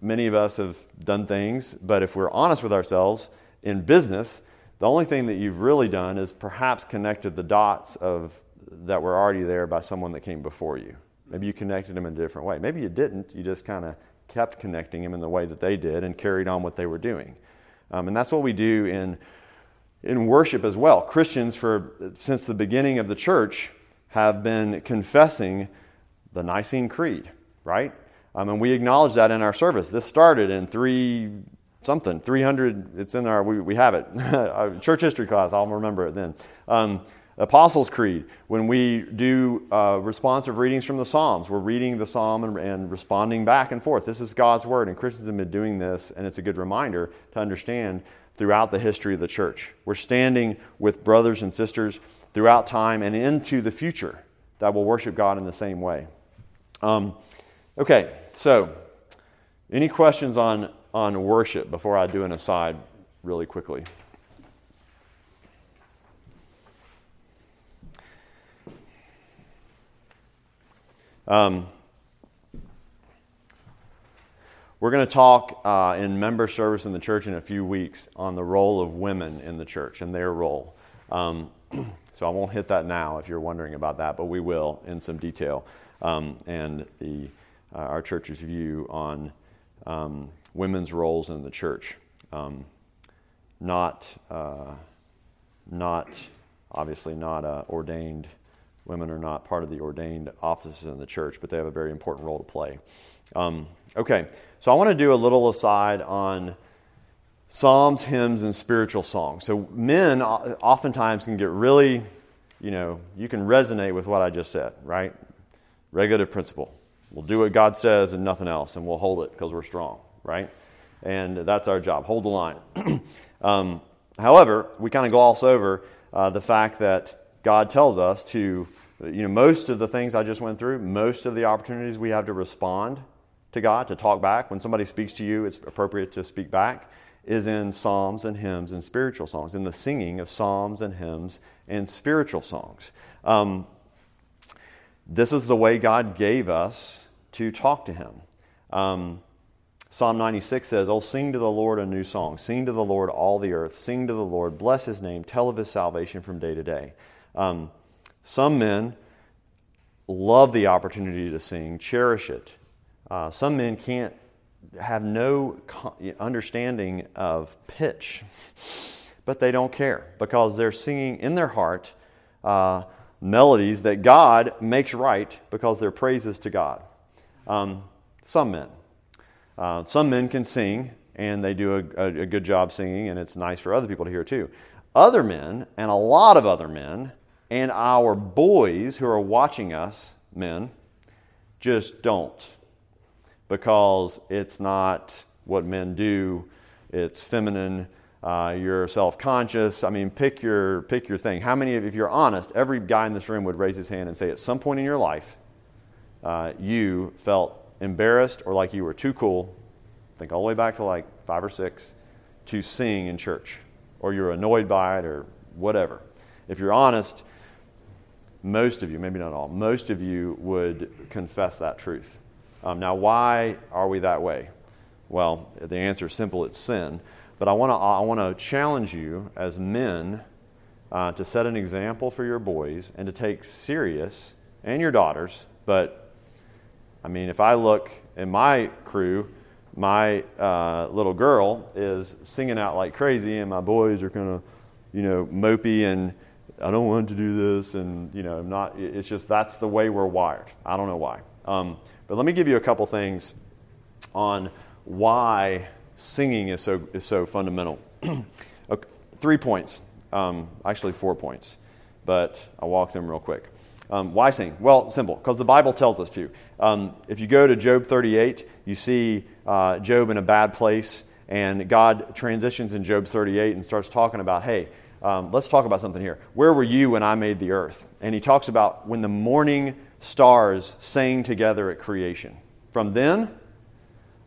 many of us have done things, but if we're honest with ourselves in business, the only thing that you've really done is perhaps connected the dots of that were already there by someone that came before you. Maybe you connected them in a different way. Maybe you didn't. You just kind of kept connecting them in the way that they did and carried on what they were doing. Um, and that's what we do in, in worship as well. Christians, for, since the beginning of the church, have been confessing the Nicene Creed, right? Um, and we acknowledge that in our service. This started in three something, 300, it's in our, we, we have it. church history class, I'll remember it then. Um, Apostles' Creed, when we do uh, responsive readings from the Psalms, we're reading the Psalm and, and, responding back and forth. This is God's Word, and Christians have been doing this, and it's a good reminder to understand throughout the history of the church. We're standing with brothers and sisters throughout time and into the future that will worship God in the same way. Um, okay, so any questions on, on worship before I do an aside really quickly? Um, we're going to talk uh, in member service in the church in a few weeks on the role of women in the church and their role. Um, so I won't hit that now if you're wondering about that, but we will in some detail. Um, and the, uh, our church's view on um, women's roles in the church. Um, not, uh, not obviously not uh, ordained Women are not part of the ordained offices in the church, but they have a very important role to play. Um, okay, so I want to do a little aside on psalms, hymns, and spiritual songs. So men oftentimes can get really, you know, you can resonate with what I just said, right? Regulative principle. We'll do what God says and nothing else, and we'll hold it because we're strong, right? And that's our job. Hold the line. um, however, we kind of gloss over uh, the fact that God tells us to, you know, most of the things I just went through, most of the opportunities we have to respond to God, to talk back. When somebody speaks to you, it's appropriate to speak back, is in psalms and hymns and spiritual songs, in the singing of psalms and hymns and spiritual songs. Um, this is the way God gave us to talk to Him. Um, Psalm 96 says, Oh, sing to the Lord a new song. Sing to the Lord all the earth. Sing to the Lord. Bless His name. Tell of His salvation from day to day. Um, some men love the opportunity to sing, cherish it. Uh, some men can't have no understanding of pitch, but they don't care because they're singing in their heart uh, melodies that God makes right because they're praises to God. Um, some men. Uh, some men can sing and they do a, a, a good job singing, and it's nice for other people to hear too. Other men, and a lot of other men, and our boys who are watching us, men, just don't. Because it's not what men do, it's feminine. Uh, you're self-conscious. I mean, pick your pick your thing. How many of, if you're honest, every guy in this room would raise his hand and say, at some point in your life, uh, you felt embarrassed or like you were too cool. Think all the way back to like five or six to sing in church, or you're annoyed by it, or whatever. If you're honest, most of you, maybe not all, most of you would confess that truth. Um, now, why are we that way? Well, the answer is simple it's sin. But I want to I wanna challenge you as men uh, to set an example for your boys and to take serious, and your daughters. But, I mean, if I look in my crew, my uh, little girl is singing out like crazy, and my boys are kind of, you know, mopey and I don't want to do this, and you know, I'm not. It's just that's the way we're wired. I don't know why. Um, but let me give you a couple things on why singing is so is so fundamental. Three points, um, actually four points, but I'll walk them real quick. Um, why sing? Well, simple, because the Bible tells us to. Um, if you go to Job 38, you see uh, Job in a bad place, And God transitions in Job 38 and starts talking about, hey, um, let's talk about something here. Where were you when I made the earth? And he talks about when the morning stars sang together at creation. From then,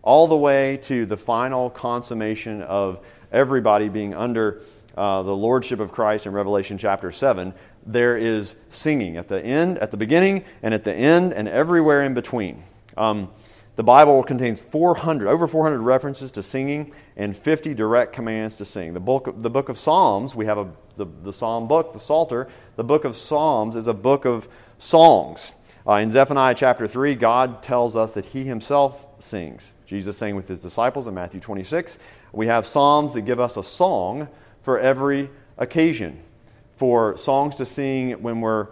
all the way to the final consummation of everybody being under uh, the lordship of Christ in Revelation chapter 7, there is singing at the end, at the beginning, and at the end, and everywhere in between. Um, the Bible contains 400, over 400 references to singing and 50 direct commands to sing. The book, the book of Psalms, we have a, the, the Psalm book, the Psalter. The book of Psalms is a book of songs. Uh, in Zephaniah chapter 3, God tells us that He Himself sings. Jesus sang with His disciples in Matthew 26. We have Psalms that give us a song for every occasion, for songs to sing when we're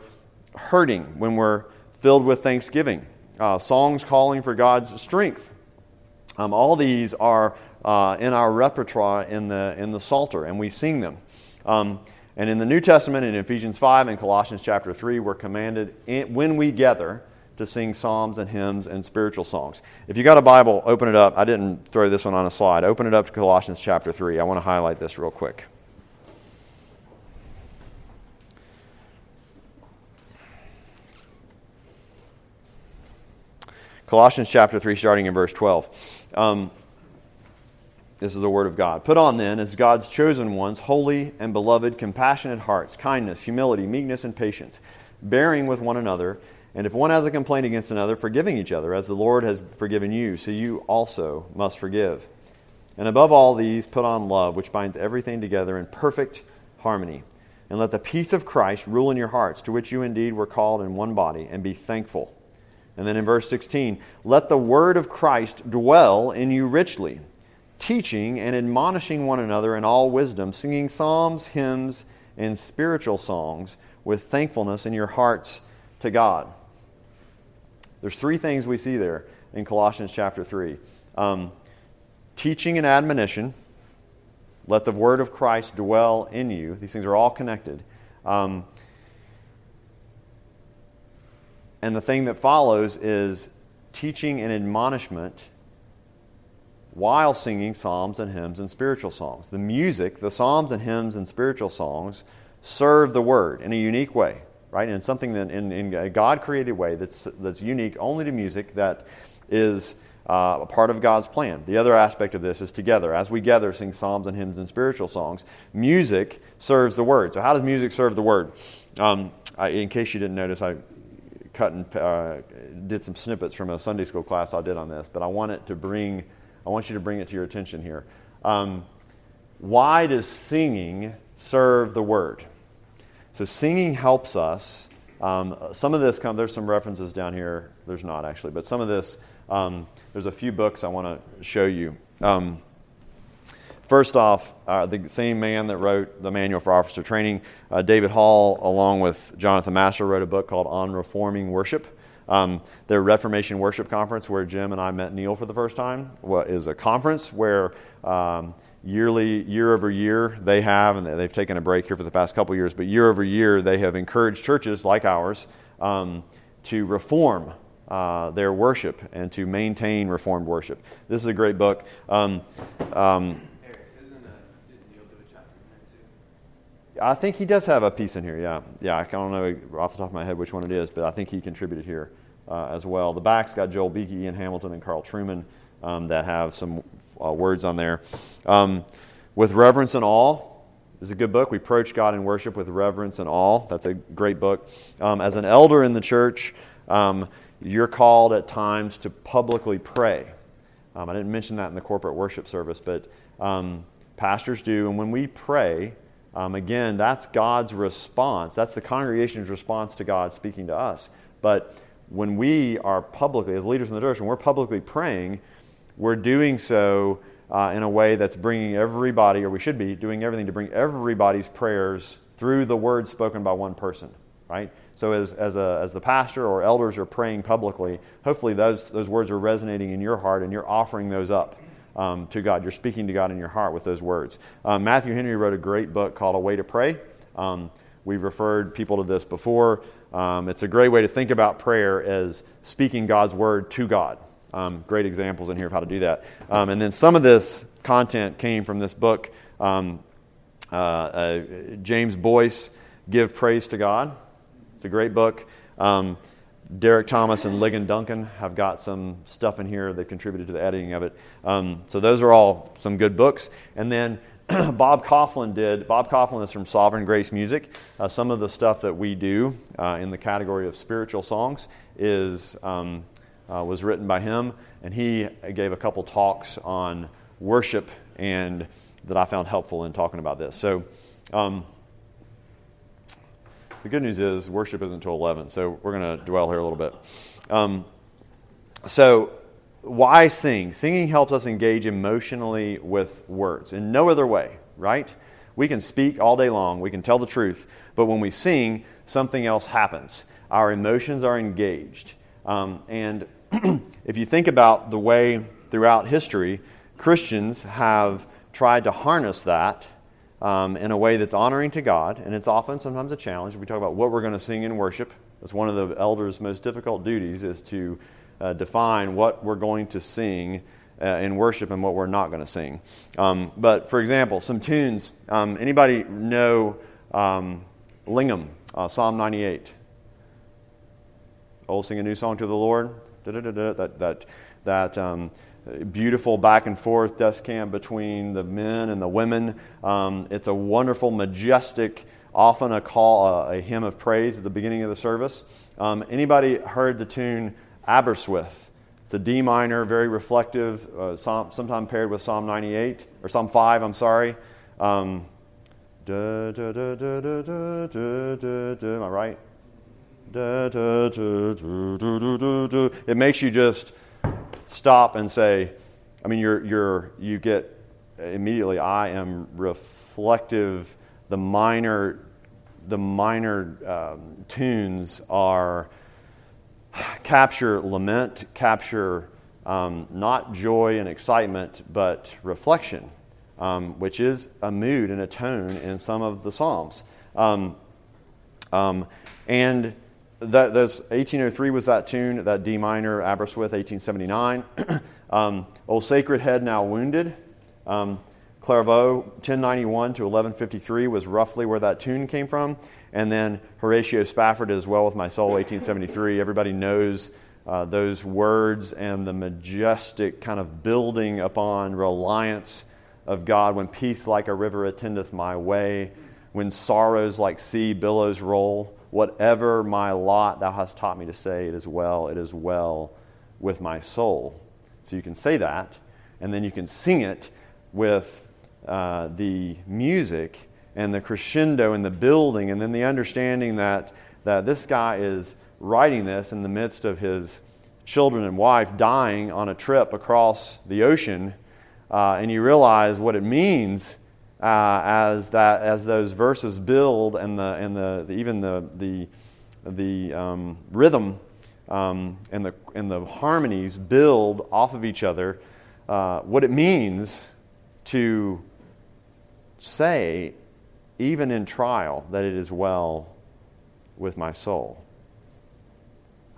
hurting, when we're filled with thanksgiving uh, songs calling for God's strength. Um, all these are uh, in our repertoire in the, in the Psalter, and we sing them. Um, and in the New Testament, in Ephesians 5 and Colossians chapter 3, we're commanded in, when we gather to sing psalms and hymns and spiritual songs. If you got a Bible, open it up. I didn't throw this one on a slide. Open it up to Colossians chapter 3. I want to highlight this real quick. Colossians chapter 3, starting in verse 12. Um, this is the word of God. Put on then, as God's chosen ones, holy and beloved, compassionate hearts, kindness, humility, meekness, and patience, bearing with one another. And if one has a complaint against another, forgiving each other, as the Lord has forgiven you, so you also must forgive. And above all these, put on love, which binds everything together in perfect harmony. And let the peace of Christ rule in your hearts, to which you indeed were called in one body, and be thankful. And then in verse 16, let the word of Christ dwell in you richly, teaching and admonishing one another in all wisdom, singing psalms, hymns, and spiritual songs with thankfulness in your hearts to God. There's three things we see there in Colossians chapter 3 um, teaching and admonition. Let the word of Christ dwell in you. These things are all connected. Um, and the thing that follows is teaching and admonishment while singing psalms and hymns and spiritual songs. The music, the psalms and hymns and spiritual songs serve the word in a unique way, right? In something that in, in a God created way that's, that's unique only to music that is uh, a part of God's plan. The other aspect of this is together. As we gather, sing psalms and hymns and spiritual songs, music serves the word. So, how does music serve the word? Um, I, in case you didn't notice, I cut and uh, did some snippets from a Sunday school class I did on this, but I want it to bring, I want you to bring it to your attention here. Um, why does singing serve the word? So singing helps us. Um, some of this come. There's some references down here. There's not actually, but some of this. Um, there's a few books I want to show you. Um, First off, uh, the same man that wrote the manual for officer training, uh, David Hall, along with Jonathan Master, wrote a book called On Reforming Worship. Um, their Reformation Worship Conference, where Jim and I met Neil for the first time, is a conference where um, yearly, year over year, they have, and they've taken a break here for the past couple years, but year over year, they have encouraged churches like ours um, to reform uh, their worship and to maintain reformed worship. This is a great book. Um, um, I think he does have a piece in here. Yeah, yeah. I don't know off the top of my head which one it is, but I think he contributed here uh, as well. The back's got Joel Beeke, Ian Hamilton, and Carl Trueman um, that have some uh, words on there. Um, with reverence and awe is a good book. We approach God in worship with reverence and awe. That's a great book. Um, as an elder in the church, um, you're called at times to publicly pray. Um, I didn't mention that in the corporate worship service, but um, pastors do. And when we pray, um, again, that's God's response. That's the congregation's response to God speaking to us. But when we are publicly, as leaders in the church, when we're publicly praying, we're doing so uh, in a way that's bringing everybody, or we should be doing everything to bring everybody's prayers through the words spoken by one person, right? So as, as, a, as the pastor or elders are praying publicly, hopefully those, those words are resonating in your heart and you're offering those up um, to God. You're speaking to God in your heart with those words. Um, Matthew Henry wrote a great book called A Way to Pray. Um, we've referred people to this before. Um, it's a great way to think about prayer as speaking God's word to God. Um, great examples in here of how to do that. Um, and then some of this content came from this book, uh, uh, James Boice, Give Praise to God. It's a great book. Um, Derek Thomas and Ligon Duncan have got some stuff in here that contributed to the editing of it. Um, so those are all some good books. And then Bob Kauflin did. Bob Kauflin is from Sovereign Grace Music. Uh, some of the stuff that we do uh, in the category of spiritual songs is um, uh, was written by him, and he gave a couple talks on worship and that I found helpful in talking about this. So. Um, the good news is worship isn't until 11, so we're going to dwell here a little bit. Um, so, why sing? Singing helps us engage emotionally with words in no other way, right? We can speak all day long, we can tell the truth, but when we sing, something else happens. Our emotions are engaged. Um, and if you think about the way throughout history, Christians have tried to harness that um, in a way that's honoring to God, and it's often sometimes a challenge. We talk about what we're going to sing in worship. That's one of the elders' most difficult duties is to uh, define what we're going to sing uh, in worship and what we're not going to sing. Um, but for example, some tunes. Um, anybody know um, Lingham, uh, Psalm 98? Oh, sing a new song to the Lord. That that that um, beautiful back and forth descant between the men and the women. Um, it's a wonderful, majestic, often a call, a, a, hymn of praise at the beginning of the service. Um, anybody heard the tune Aberystwyth? It's a D minor, very reflective, uh, psalm, sometimes paired with Psalm 98 or Psalm 5. I'm sorry. Um, da, da, da, da, da, da, da, da, am I right? Da, da, da, da, da, da, da. It makes you just stop and say, I mean, you're, you're, you get immediately, I am reflective. The minor, the minor um, tunes are capture lament, capture um, not joy and excitement, but reflection, um, which is a mood and a tone in some of the Psalms. Um, um, and that, 1803 was that tune, that D minor, Aberystwyth, 1879. um, O Sacred Head Now Wounded. Um, Clairvaux, 1091 to 1153 was roughly where that tune came from. And then Horatio Spafford as well with My Soul, 1873. Everybody knows uh, those words and the majestic kind of building upon reliance of God when peace like a river attendeth my way, when sorrows like sea billows roll. Whatever my lot thou hast taught me to say, it is well, it is well with my soul. So you can say that, and then you can sing it with uh, the music and the crescendo and the building, and then the understanding that, that this guy is writing this in the midst of his children and wife dying on a trip across the ocean, uh, and you realize what it means uh, as, that, as those verses build and, the, and the, the even the, the, the um, rhythm um, and, the, and the harmonies build off of each other, uh, what it means to say, even in trial, that it is well with my soul.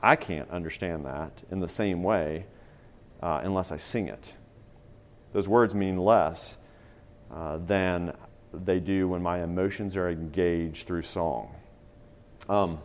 I can't understand that in the same way uh, unless I sing it. Those words mean less uh, than they do when my emotions are engaged through song. Um,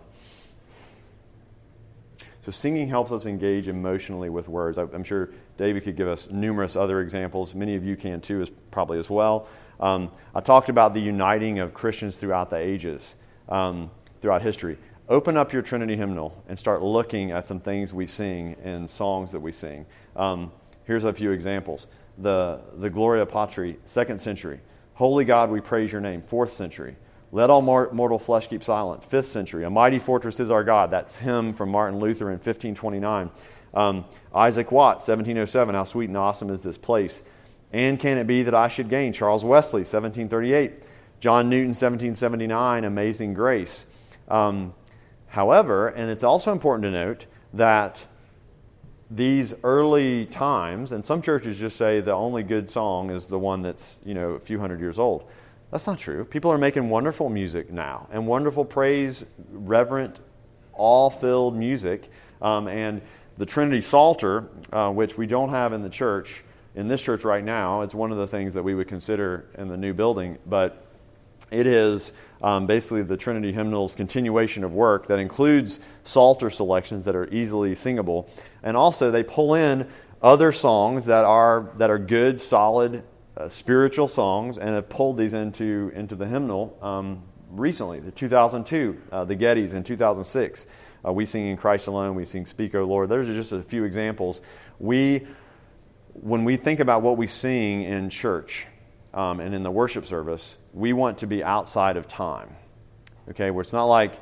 so, singing helps us engage emotionally with words. I'm sure David could give us numerous other examples. Many of you can too, as, probably as well. Um, I talked about the uniting of Christians throughout the ages, um, throughout history. Open up your Trinity hymnal and start looking at some things we sing and songs that we sing. Um, here's a few examples the, the Gloria Patri, second century. Holy God, we praise your name, fourth century. Let all mortal flesh keep silent, fifth century. A mighty fortress is our God. That's hymn from Martin Luther in 1529. Um, Isaac Watts, 1707. How sweet and awesome is this place? And can it be that I should gain? Charles Wesley, 1738. John Newton, 1779. Amazing grace. Um, however, and it's also important to note that these early times, and some churches just say the only good song is the one that's, you know, a few hundred years old. That's not true. People are making wonderful music now and wonderful praise, reverent, all filled music. Um, and the Trinity Psalter, uh, which we don't have in the church, in this church right now. It's one of the things that we would consider in the new building, but it is um, basically the Trinity hymnal's continuation of work that includes Psalter selections that are easily singable. And also, they pull in other songs that are, that are good, solid, uh, spiritual songs and have pulled these into, into the hymnal um, recently. The 2002, uh, the Gettys in 2006. Uh, we sing in Christ alone, we sing Speak, O Lord. Those are just a few examples. We, when we think about what we sing in church um, and in the worship service, we want to be outside of time. Okay, where it's not like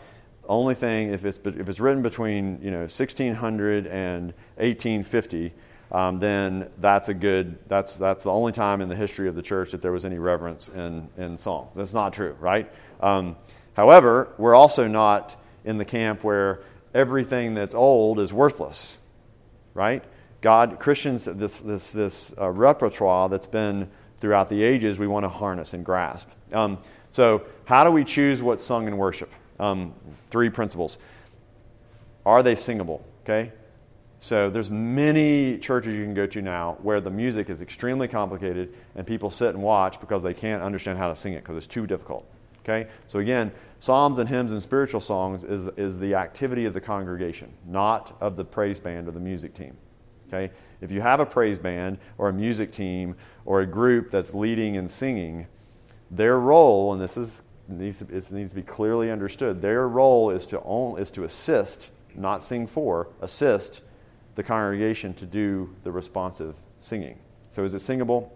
only thing if it's if it's written between you know 1600 and 1850 um, then that's a good that's that's the only time in the history of the church that there was any reverence in in song that's not true right um, however we're also not in the camp where everything that's old is worthless, right? God, Christians, this, this, this uh, repertoire that's been throughout the ages, we want to harness and grasp. Um, so, how do we choose what's sung in worship? Um, three principles. Are they singable? Okay? So, there's many churches you can go to now where the music is extremely complicated and people sit and watch because they can't understand how to sing it because it's too difficult. Okay? So again, psalms and hymns and spiritual songs is, is the activity of the congregation, not of the praise band or the music team. Okay? If you have a praise band or a music team or a group that's leading and singing, their role, and this is needs to, it needs to be clearly understood, their role is to, is to assist, not sing for, assist the congregation to do the responsive singing. So is it singable?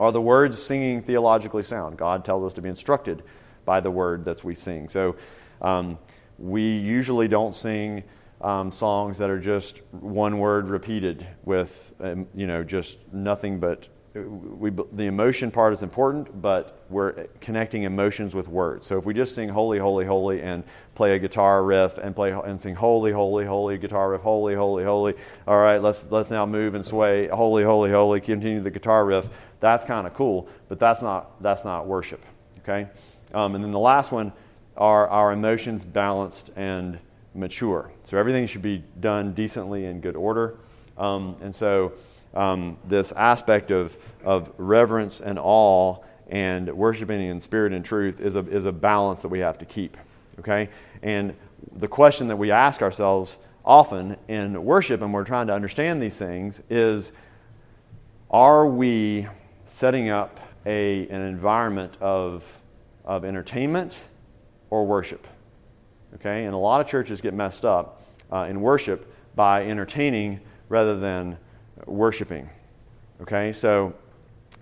Are the words singing theologically sound? God tells us to be instructed by the word that we sing. So um, we usually don't sing um, songs that are just one word repeated with, um, you know, just nothing but. We, the emotion part is important, but we're connecting emotions with words. So if we just sing holy, holy, holy, and play a guitar riff and play and sing holy, holy, holy, guitar riff, holy, holy, holy. All right, let's let's now move and sway, holy, holy, holy. Continue the guitar riff. That's kind of cool, but that's not that's not worship. Okay. Um, and then the last one are our emotions balanced and mature. So everything should be done decently in good order. Um, and so um, this aspect of, of reverence and awe and worshiping in spirit and truth is a, is a balance that we have to keep. Okay? And the question that we ask ourselves often in worship, and we're trying to understand these things, is are we setting up a, an environment of of entertainment or worship. Okay? And a lot of churches get messed up uh, in worship by entertaining rather than worshiping. Okay? So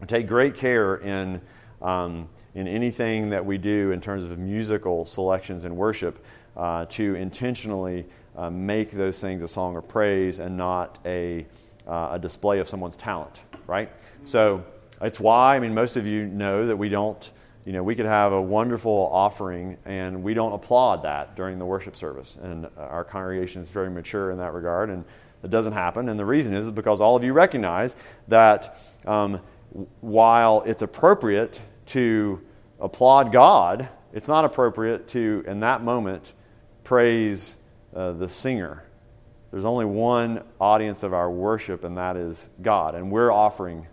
take great care in, um, in anything that we do in terms of musical selections in worship uh, to intentionally uh, make those things a song of praise and not a, uh, a display of someone's talent, right? So it's why, I mean, most of you know that we don't you know, we could have a wonderful offering and we don't applaud that during the worship service. And our congregation is very mature in that regard, and it doesn't happen. And the reason is, is because all of you recognize that um, while it's appropriate to applaud God, it's not appropriate to, in that moment, praise uh, the singer. There's only one audience of our worship, and that is God. And we're offering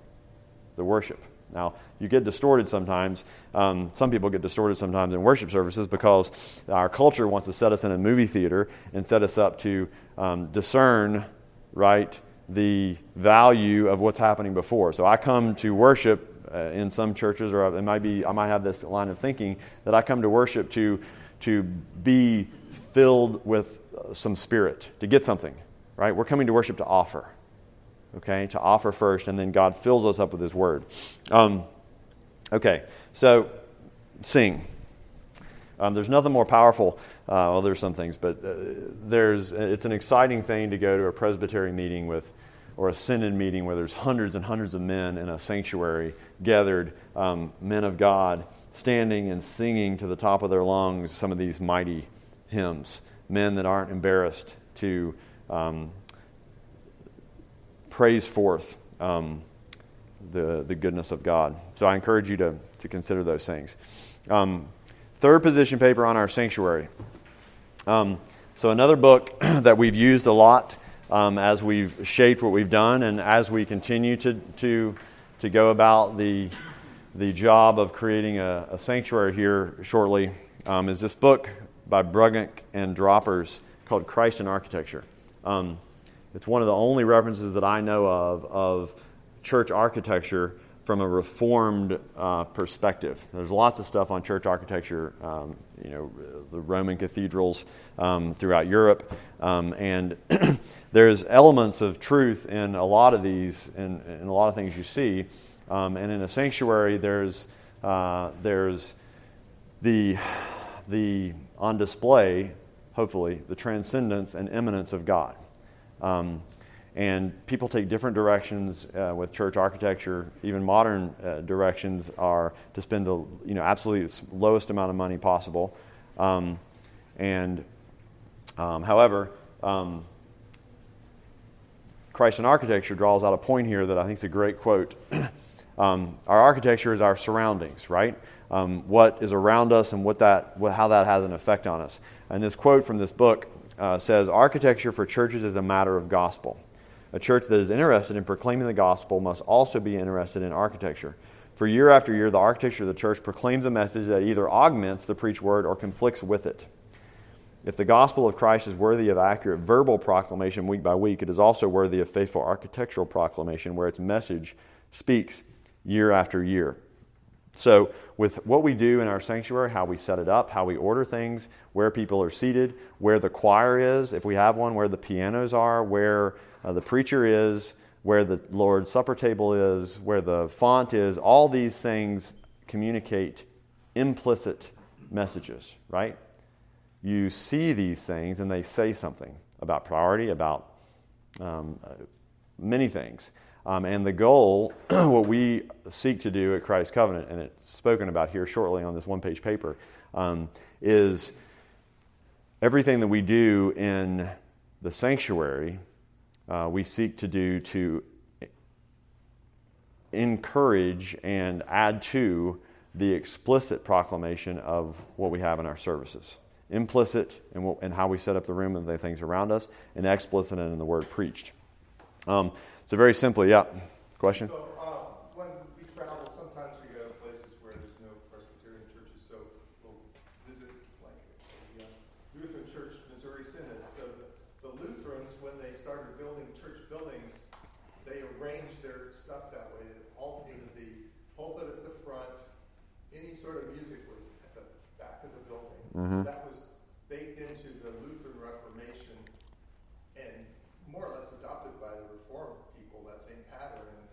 the worship. Now, you get distorted sometimes. Um, some people get distorted sometimes in worship services because our culture wants to set us in a movie theater and set us up to um, discern, right, the value of what's happening before. So I come to worship uh, in some churches, or it might be, I might have this line of thinking that I come to worship to, to be filled with uh, some spirit, to get something, right? We're coming to worship to offer okay, to offer first, and then God fills us up with His Word. Um, okay, so sing. Um, there's nothing more powerful. Uh, well, there's some things, but uh, there's it's an exciting thing to go to a presbytery meeting with, or a synod meeting where there's hundreds and hundreds of men in a sanctuary gathered, um, men of God, standing and singing to the top of their lungs some of these mighty hymns. Men that aren't embarrassed to um, praise forth um, the, the goodness of God. So I encourage you to, to consider those things. Um, third position paper on our sanctuary. Um, so, another book that we've used a lot um, as we've shaped what we've done and as we continue to, to, to go about the, the job of creating a, a sanctuary here shortly um, is this book by Bruggink and Droppers called Christ in Architecture. Um, it's one of the only references that I know of of church architecture from a reformed uh, perspective. There's lots of stuff on church architecture, um, you know, the Roman cathedrals um, throughout Europe, um, and there's elements of truth in a lot of these, in, in a lot of things you see. Um, and in a sanctuary, there's uh, there's the the on display, hopefully, the transcendence and immanence of God. And people take different directions uh, with church architecture. Even modern uh, directions are to spend the you know absolutely lowest amount of money possible. Um, and um, however, um, Christ in architecture draws out a point here that I think is a great quote. Um, our architecture is our surroundings, right? Um, what is around us and what that, what, how that has an effect on us. And this quote from this book uh, says, "Architecture for churches is a matter of gospel." A church that is interested in proclaiming the gospel must also be interested in architecture. For year after year, the architecture of the church proclaims a message that either augments the preached word or conflicts with it. If the gospel of Christ is worthy of accurate verbal proclamation week by week, it is also worthy of faithful architectural proclamation where its message speaks year after year. So, with what we do in our sanctuary, how we set it up, how we order things, where people are seated, where the choir is, if we have one, where the pianos are, where uh, the preacher is, where the Lord's Supper table is, where the font is, all these things communicate implicit messages, right? You see these things and they say something about priority, about um, uh, many things. Um, and the goal, what we seek to do at Christ Covenant, and it's spoken about here shortly on this one page paper, um, is everything that we do in the sanctuary, uh, we seek to do to encourage and add to the explicit proclamation of what we have in our services. Implicit in, what, in how we set up the room and the things around us, and explicit in the word preached. Um, so very simply, yeah. Question? So, uh, when we travel, sometimes we go to places where there's no Presbyterian churches, so we'll visit like the uh, Lutheran Church Missouri Synod. So the, the Lutherans, when they started building church buildings, they arranged their stuff that way. All you know, the pulpit at the front, any sort of music was at the back of the building. Mhm. That was baked into the Lutheran Reformation and more or less adopted by the Reformed people, that same pattern. And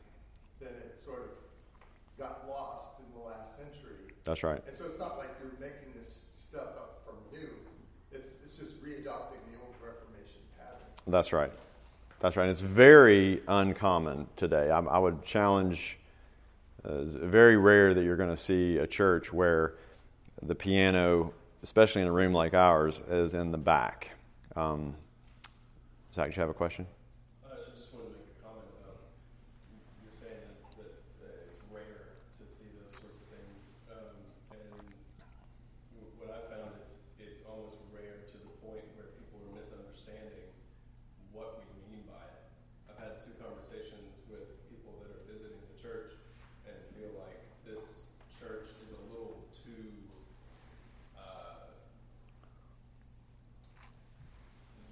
then it sort of got lost in the last century. That's right. And so it's not like you're making this stuff up from new. It's, it's just readopting the old Reformation pattern. That's right. That's right. And It's very uncommon today. I, I would challenge. Uh, it's very rare that you're going to see a church where the piano, especially in a room like ours, is in the back. Um, Zach, do you have a question? Uh, I just wanted to make a comment about, you're saying that, that, that it's rare to see those sorts of things. Um, and w- what I found, it's, it's almost rare to the point where people are misunderstanding what we mean by it. I've had two conversations with people that are visiting the church and feel like this church is a little too, uh,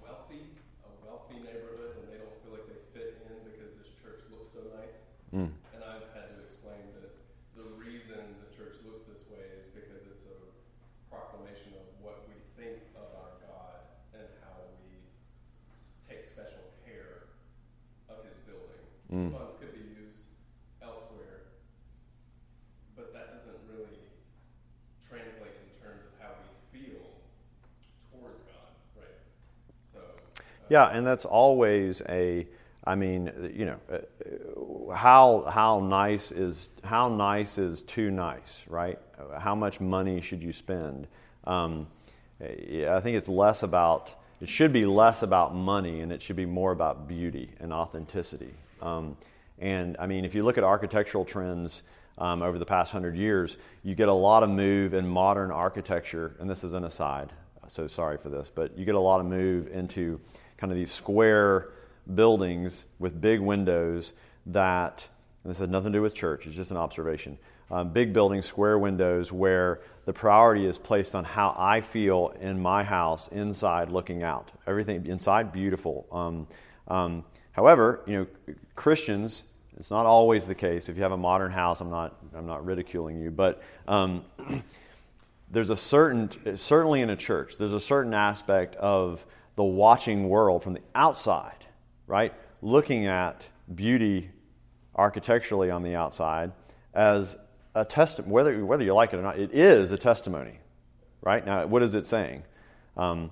wealthy, a wealthy neighborhood, and they don't feel like they fit in because this church looks so nice. Mm. And I've had to explain that the reason the church looks this way is because it's a proclamation of what we think of our God and how we s- take special care of His building. Mm. Funds could be used elsewhere, but that doesn't really translate in terms of how we feel towards God, right? So. uh, Yeah, and that's always a. I mean, you know, uh, how how nice is how nice is too nice, right? How much money should you spend? Um, I think it's less about. It should be less about money, and it should be more about beauty and authenticity. Um, and I mean, if you look at architectural trends um, over the past hundred years, you get a lot of move in modern architecture. And this is an aside, so sorry for this, but you get a lot of move into kind of these square buildings with big windows that, this has nothing to do with church, it's just an observation. Um, big buildings, square windows, where the priority is placed on how I feel in my house, inside, looking out. Everything inside, beautiful. Um, um, however, you know, Christians, it's not always the case. If you have a modern house, I'm not, I'm not ridiculing you, but um, there's a certain, certainly in a church, there's a certain aspect of the watching world from the outside, right? Looking at beauty architecturally on the outside as a testimony, whether, whether you like it or not, it is a testimony, right? Now, what is it saying? Um,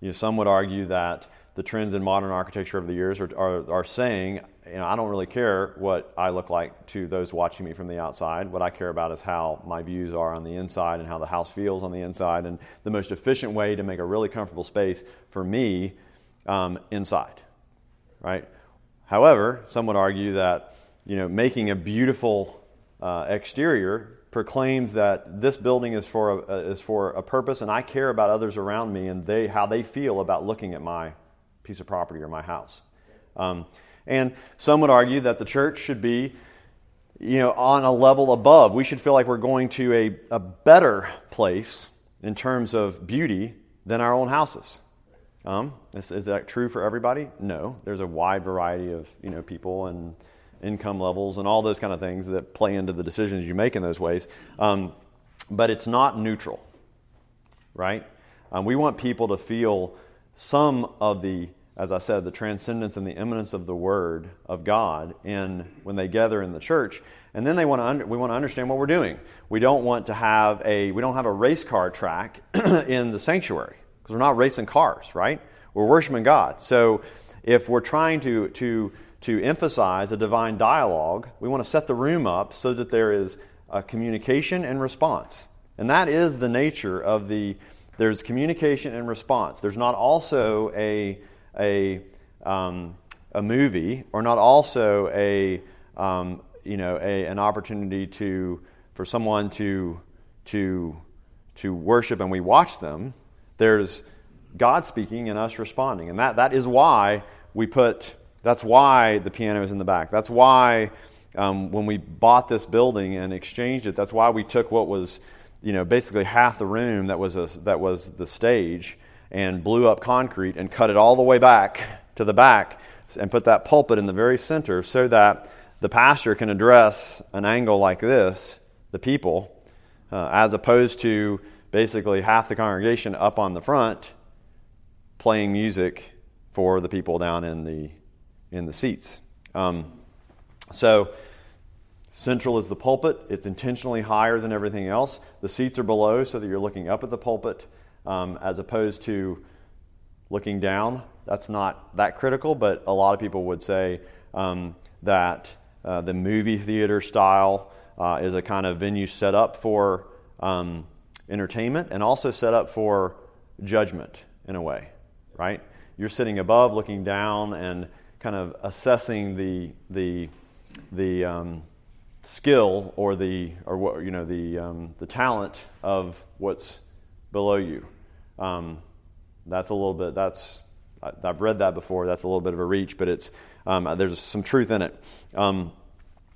you know, some would argue that the trends in modern architecture over the years are, are, are saying, you know, I don't really care what I look like to those watching me from the outside. What I care about is how my views are on the inside and how the house feels on the inside, and the most efficient way to make a really comfortable space for me um, inside, right? However, some would argue that you know making a beautiful uh, exterior proclaims that this building is for a, is for a purpose, and I care about others around me and they how they feel about looking at my piece of property or my house. Um, and some would argue that the church should be, you know, on a level above. We should feel like we're going to a, a better place in terms of beauty than our own houses. Um, is, is, that true for everybody? No. There's a wide variety of you know people and income levels and all those kind of things that play into the decisions you make in those ways. Um, but it's not neutral, right? Um, we want people to feel some of the as I said, the transcendence and the immanence of the Word of God in when they gather in the church. And then they want to under, we want to understand what we're doing. We don't want to have a we don't have a race car track in the sanctuary because we're not racing cars, right? We're worshiping God. So if we're trying to to to emphasize a divine dialogue, we want to set the room up so that there is a communication and response. And that is the nature of the there's communication and response. There's not also a a, um, a movie or not also a, um, you know, a, an opportunity to, for someone to, to, to worship and we watch them, there's God speaking and us responding. And that, that is why we put, that's why the piano is in the back. That's why um, when we bought this building and exchanged it, that's why we took what was, you know, basically half the room that was, a, that was the stage and blew up concrete and cut it all the way back to the back and put that pulpit in the very center so that the pastor can address an angle like this, the people, uh, as opposed to basically half the congregation up on the front playing music for the people down in the in the seats. Um, so central is the pulpit. It's intentionally higher than everything else. The seats are below so that you're looking up at the pulpit um, as opposed to looking down. That's not that critical, but a lot of people would say um, that uh, the movie theater style uh, is a kind of venue set up for um, entertainment and also set up for judgment in a way, right? You're sitting above, looking down, and kind of assessing the the the um, skill or the or what you know the um, the talent of what's below you. Um, that's a little bit, that's, I've read that before. That's a little bit of a reach, but it's, um, there's some truth in it. Um,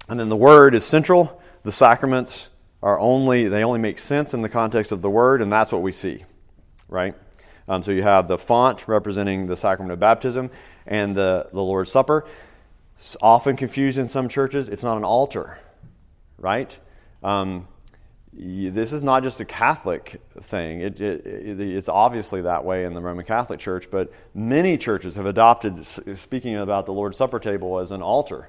and then the word is central. The sacraments are only, they only make sense in the context of the word, and that's what we see, right? Um, so you have the font representing the sacrament of baptism and the, the Lord's Supper. It's often confused in some churches. It's not an altar, right? Um, this is not just a Catholic thing. It, it, it, it's obviously that way in the Roman Catholic Church, but many churches have adopted speaking about the Lord's Supper table as an altar,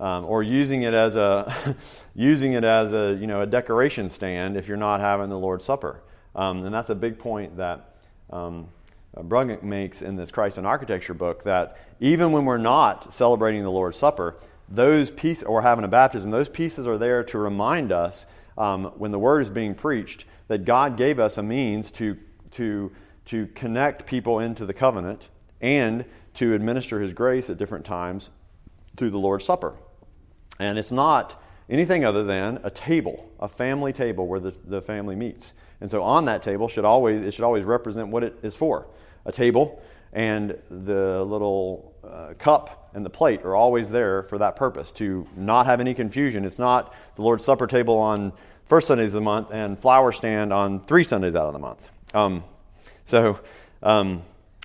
um, or using it as a using it as a you know a decoration stand if you're not having the Lord's Supper, um, and that's a big point that. Um, Bruggink makes in this Christ in Architecture book that even when we're not celebrating the Lord's Supper, those pieces, or having a baptism, those pieces are there to remind us um, when the word is being preached, that God gave us a means to, to, to connect people into the covenant and to administer his grace at different times through the Lord's Supper. And it's not anything other than a table, a family table where the, the family meets. And so on that table should always it should always represent what it is for. A table and the little uh, cup and the plate are always there for that purpose to not have any confusion. It's not the Lord's Supper table on first Sundays of the month and flower stand on three Sundays out of the month. Um, so, um,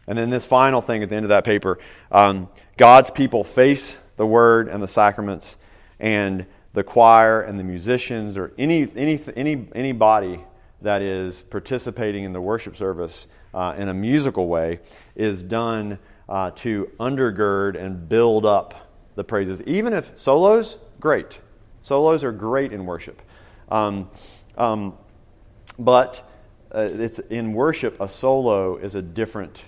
and then this final thing at the end of that paper um, God's people face the word and the sacraments, and the choir and the musicians, or any, any, any, anybody that is participating in the worship service uh, in a musical way, is done uh, to undergird and build up the praises. Even if solos, great. Solos are great in worship. Um, um, but uh, it's in worship, a solo is a different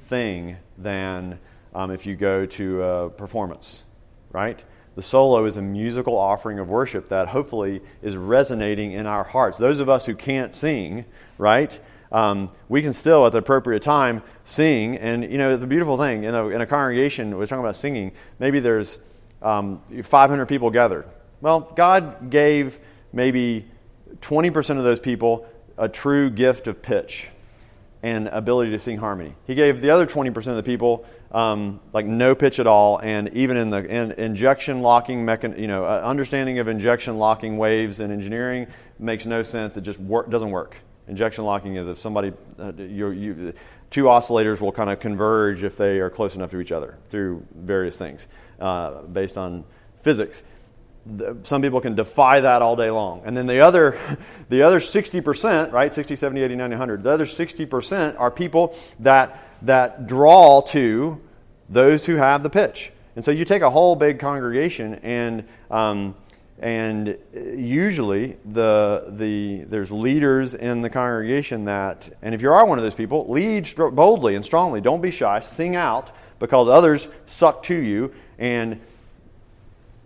thing than um, if you go to a performance, right? The solo is a musical offering of worship that hopefully is resonating in our hearts. Those of us who can't sing, right? Um, we can still, at the appropriate time, sing. And, you know, the beautiful thing, in a, in a congregation, we're talking about singing, maybe there's um, 500 people gathered. Well, God gave maybe 20% of those people a true gift of pitch and ability to sing harmony. He gave the other 20% of the people um, like no pitch at all, and even in the in injection locking mechan- you know, uh, understanding of injection locking waves in engineering makes no sense. It just wor- doesn't work. Injection locking is if somebody, uh, you, you, two oscillators will kind of converge if they are close enough to each other through various things uh, based on physics some people can defy that all day long. And then the other, the other 60%, right, 60, 70, 80, 90, 100, the other 60% are people that, that draw to those who have the pitch. And so you take a whole big congregation and, um, and usually the, the, there's leaders in the congregation that, and if you are one of those people, lead boldly and strongly. Don't be shy. Sing out because others suck to you and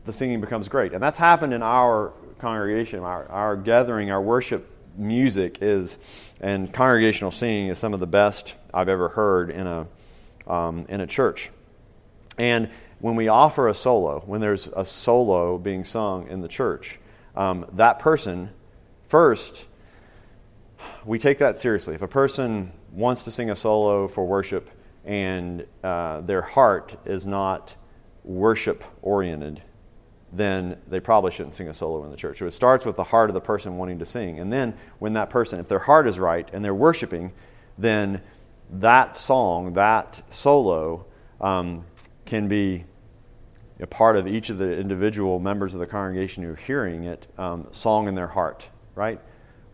the singing becomes great. And that's happened in our congregation, our, our gathering, our worship music is, and congregational singing is some of the best I've ever heard in a, um, in a church. And when we offer a solo, when there's a solo being sung in the church, um, that person, first, we take that seriously. If a person wants to sing a solo for worship and uh, their heart is not worship oriented, then they probably shouldn't sing a solo in the church. So it starts with the heart of the person wanting to sing. And then when that person, if their heart is right and they're worshiping, then that song, that solo, um, can be a part of each of the individual members of the congregation who are hearing it, um, song in their heart, right?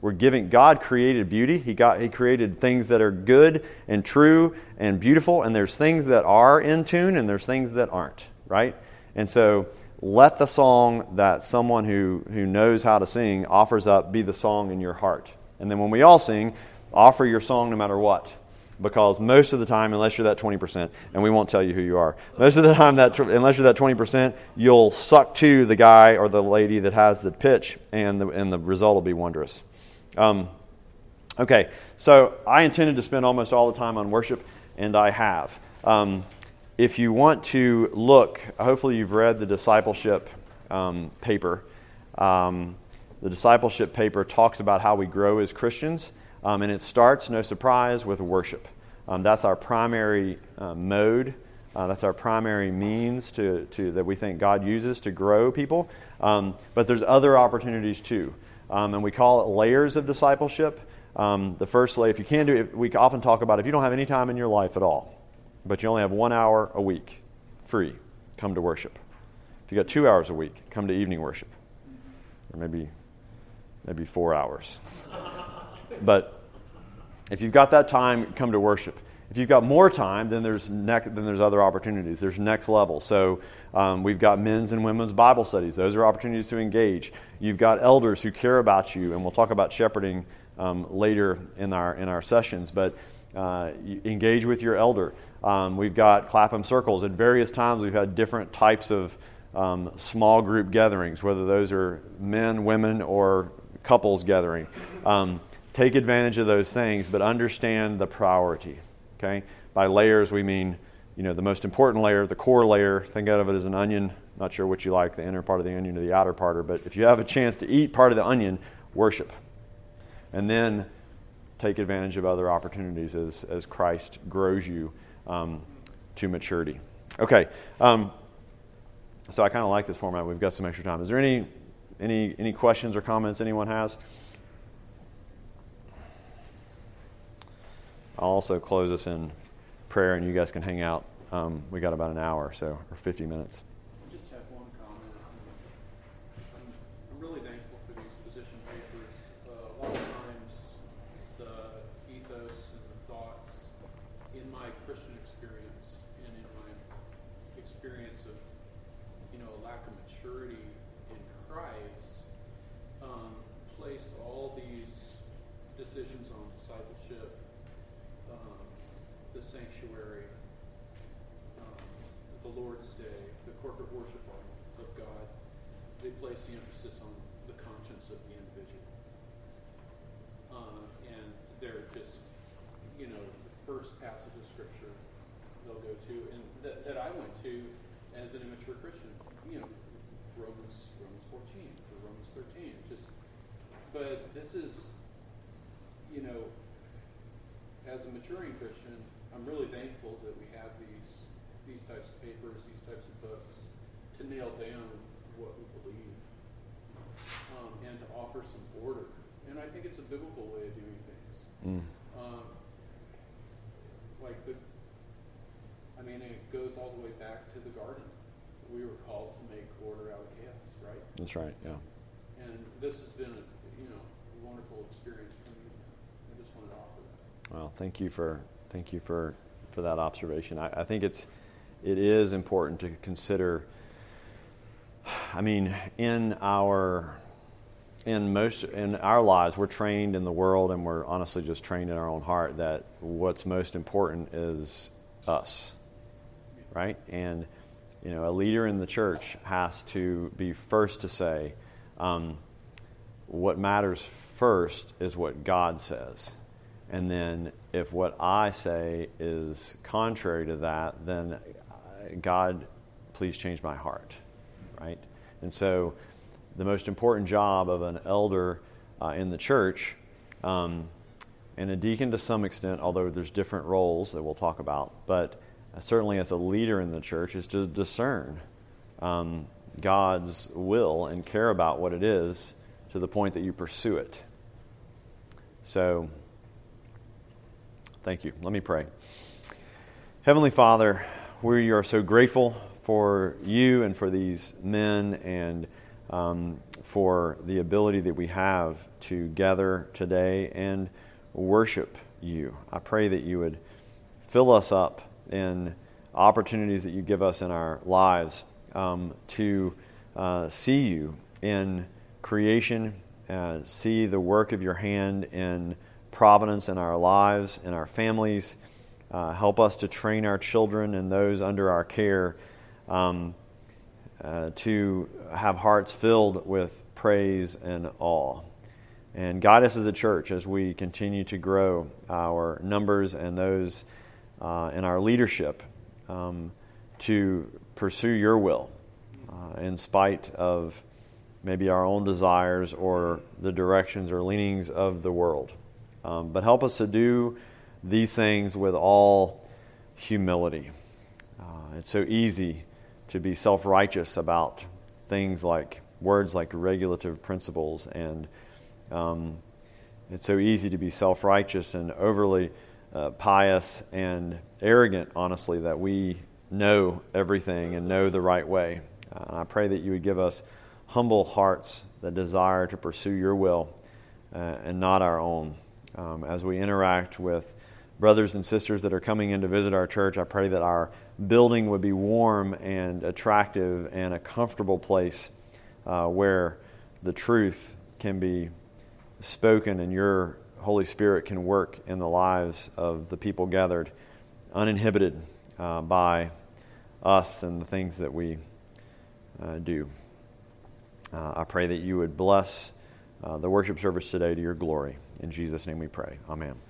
We're giving, God created beauty. He, got, he created things that are good and true and beautiful, and there's things that are in tune and there's things that aren't, right? And so let the song that someone who, who knows how to sing offers up be the song in your heart. And then when we all sing, offer your song no matter what. Because most of the time, unless you're that 20%, and we won't tell you who you are, most of the time, that unless you're that 20%, you'll suck to the guy or the lady that has the pitch, and the, and the result will be wondrous. Um, okay, so I intended to spend almost all the time on worship, and I have. Um, if you want to look, hopefully you've read the discipleship um, paper. Um, the discipleship paper talks about how we grow as Christians, um, and it starts, no surprise, with worship. Um, that's our primary uh, mode. Uh, that's our primary means to, to, that we think God uses to grow people. Um, but there's other opportunities too, um, and we call it layers of discipleship. the first layer, if you can do it, we often talk about if you don't have any time in your life at all but you only have one hour a week free, come to worship. If you got two hours a week, come to evening worship. Or maybe, maybe four hours. but if you've got that time, come to worship. If you've got more time, then there's, ne- then there's other opportunities. There's next level. So um, we've got men's and women's Bible studies. Those are opportunities to engage. You've got elders who care about you, and we'll talk about shepherding um, later in our, in our sessions. But uh, engage with your elder. Um, we've got Clapham circles. At various times, we've had different types of um, small group gatherings, whether those are men, women, or couples gathering. Um, take advantage of those things, but understand the priority. Okay, by layers we mean you know the most important layer, the core layer. Think of it as an onion. Not sure what you like, the inner part of the onion or the outer part, but if you have a chance to eat part of the onion, worship, and then take advantage of other opportunities as as Christ grows you um, to maturity. Okay. Um, so I kind of like this format. We've got some extra time. Is there any any any questions or comments anyone has? I'll also close us in prayer, and you guys can hang out. Um, we got about an hour, so or 50 minutes. I just have one comment. I'm, I'm really thankful for these position papers. Uh, a lot of times, the ethos and the thoughts in my Christian experience and in my experience of, you know, a lack of maturity in Christ, um, place all these decisions on discipleship, um, the sanctuary, um, the Lord's Day, the corporate worship of God, they place the emphasis on the conscience of the individual. Uh, and they're just, you know, the first passage of Scripture they'll go to, and that, that I went to as an immature Christian, you know, Romans Romans 14 or Romans 13. Just, but this is, you know, as a maturing Christian, I'm really thankful that we have these these types of papers, these types of books, to nail down what we believe, um, and to offer some order. And I think it's a biblical way of doing things. Mm. Um, like the, I mean, it goes all the way back to the garden. We were called to make order out of chaos, right? That's right. Yeah. And this has been a, you know, a wonderful experience for me. I just wanted to offer that. Well, thank you for thank you for for that observation. I, I think it's it is important to consider. I mean, in our in most in our lives, we're trained in the world, and we're honestly just trained in our own heart that what's most important is us, right? And you know, a leader in the church has to be first to say, um, what matters first is what God says. And then if what I say is contrary to that, then uh, God, please change my heart, right? And so the most important job of an elder uh, in the church, um, and a deacon to some extent, although there's different roles that we'll talk about, but certainly as a leader in the church, is to discern um, God's will and care about what it is to the point that you pursue it. So, thank you. Let me pray. Heavenly Father, we are so grateful for you and for these men and um, for the ability that we have to gather today and worship you. I pray that you would fill us up in opportunities that you give us in our lives um, to uh, see you in creation, uh, see the work of your hand in providence in our lives, in our families. Uh, help us to train our children and those under our care um, uh, to have hearts filled with praise and awe. And guide us as a church as we continue to grow our numbers and those uh, in our leadership um, to pursue your will uh, in spite of maybe our own desires or the directions or leanings of the world. Um, but help us to do these things with all humility. Uh, it's so easy to be self righteous about things like words like regulative principles, and um, it's so easy to be self righteous and overly uh, pious and arrogant, honestly, that we know everything and know the right way. Uh, I pray that you would give us humble hearts that desire to pursue your will uh, and not our own. Um, as we interact with brothers and sisters that are coming in to visit our church, I pray that our building would be warm and attractive and a comfortable place uh, where the truth can be spoken and your Holy Spirit can work in the lives of the people gathered uninhibited uh, by us and the things that we uh, do. Uh, I pray that you would bless uh, the worship service today to your glory. In Jesus' name we pray. Amen.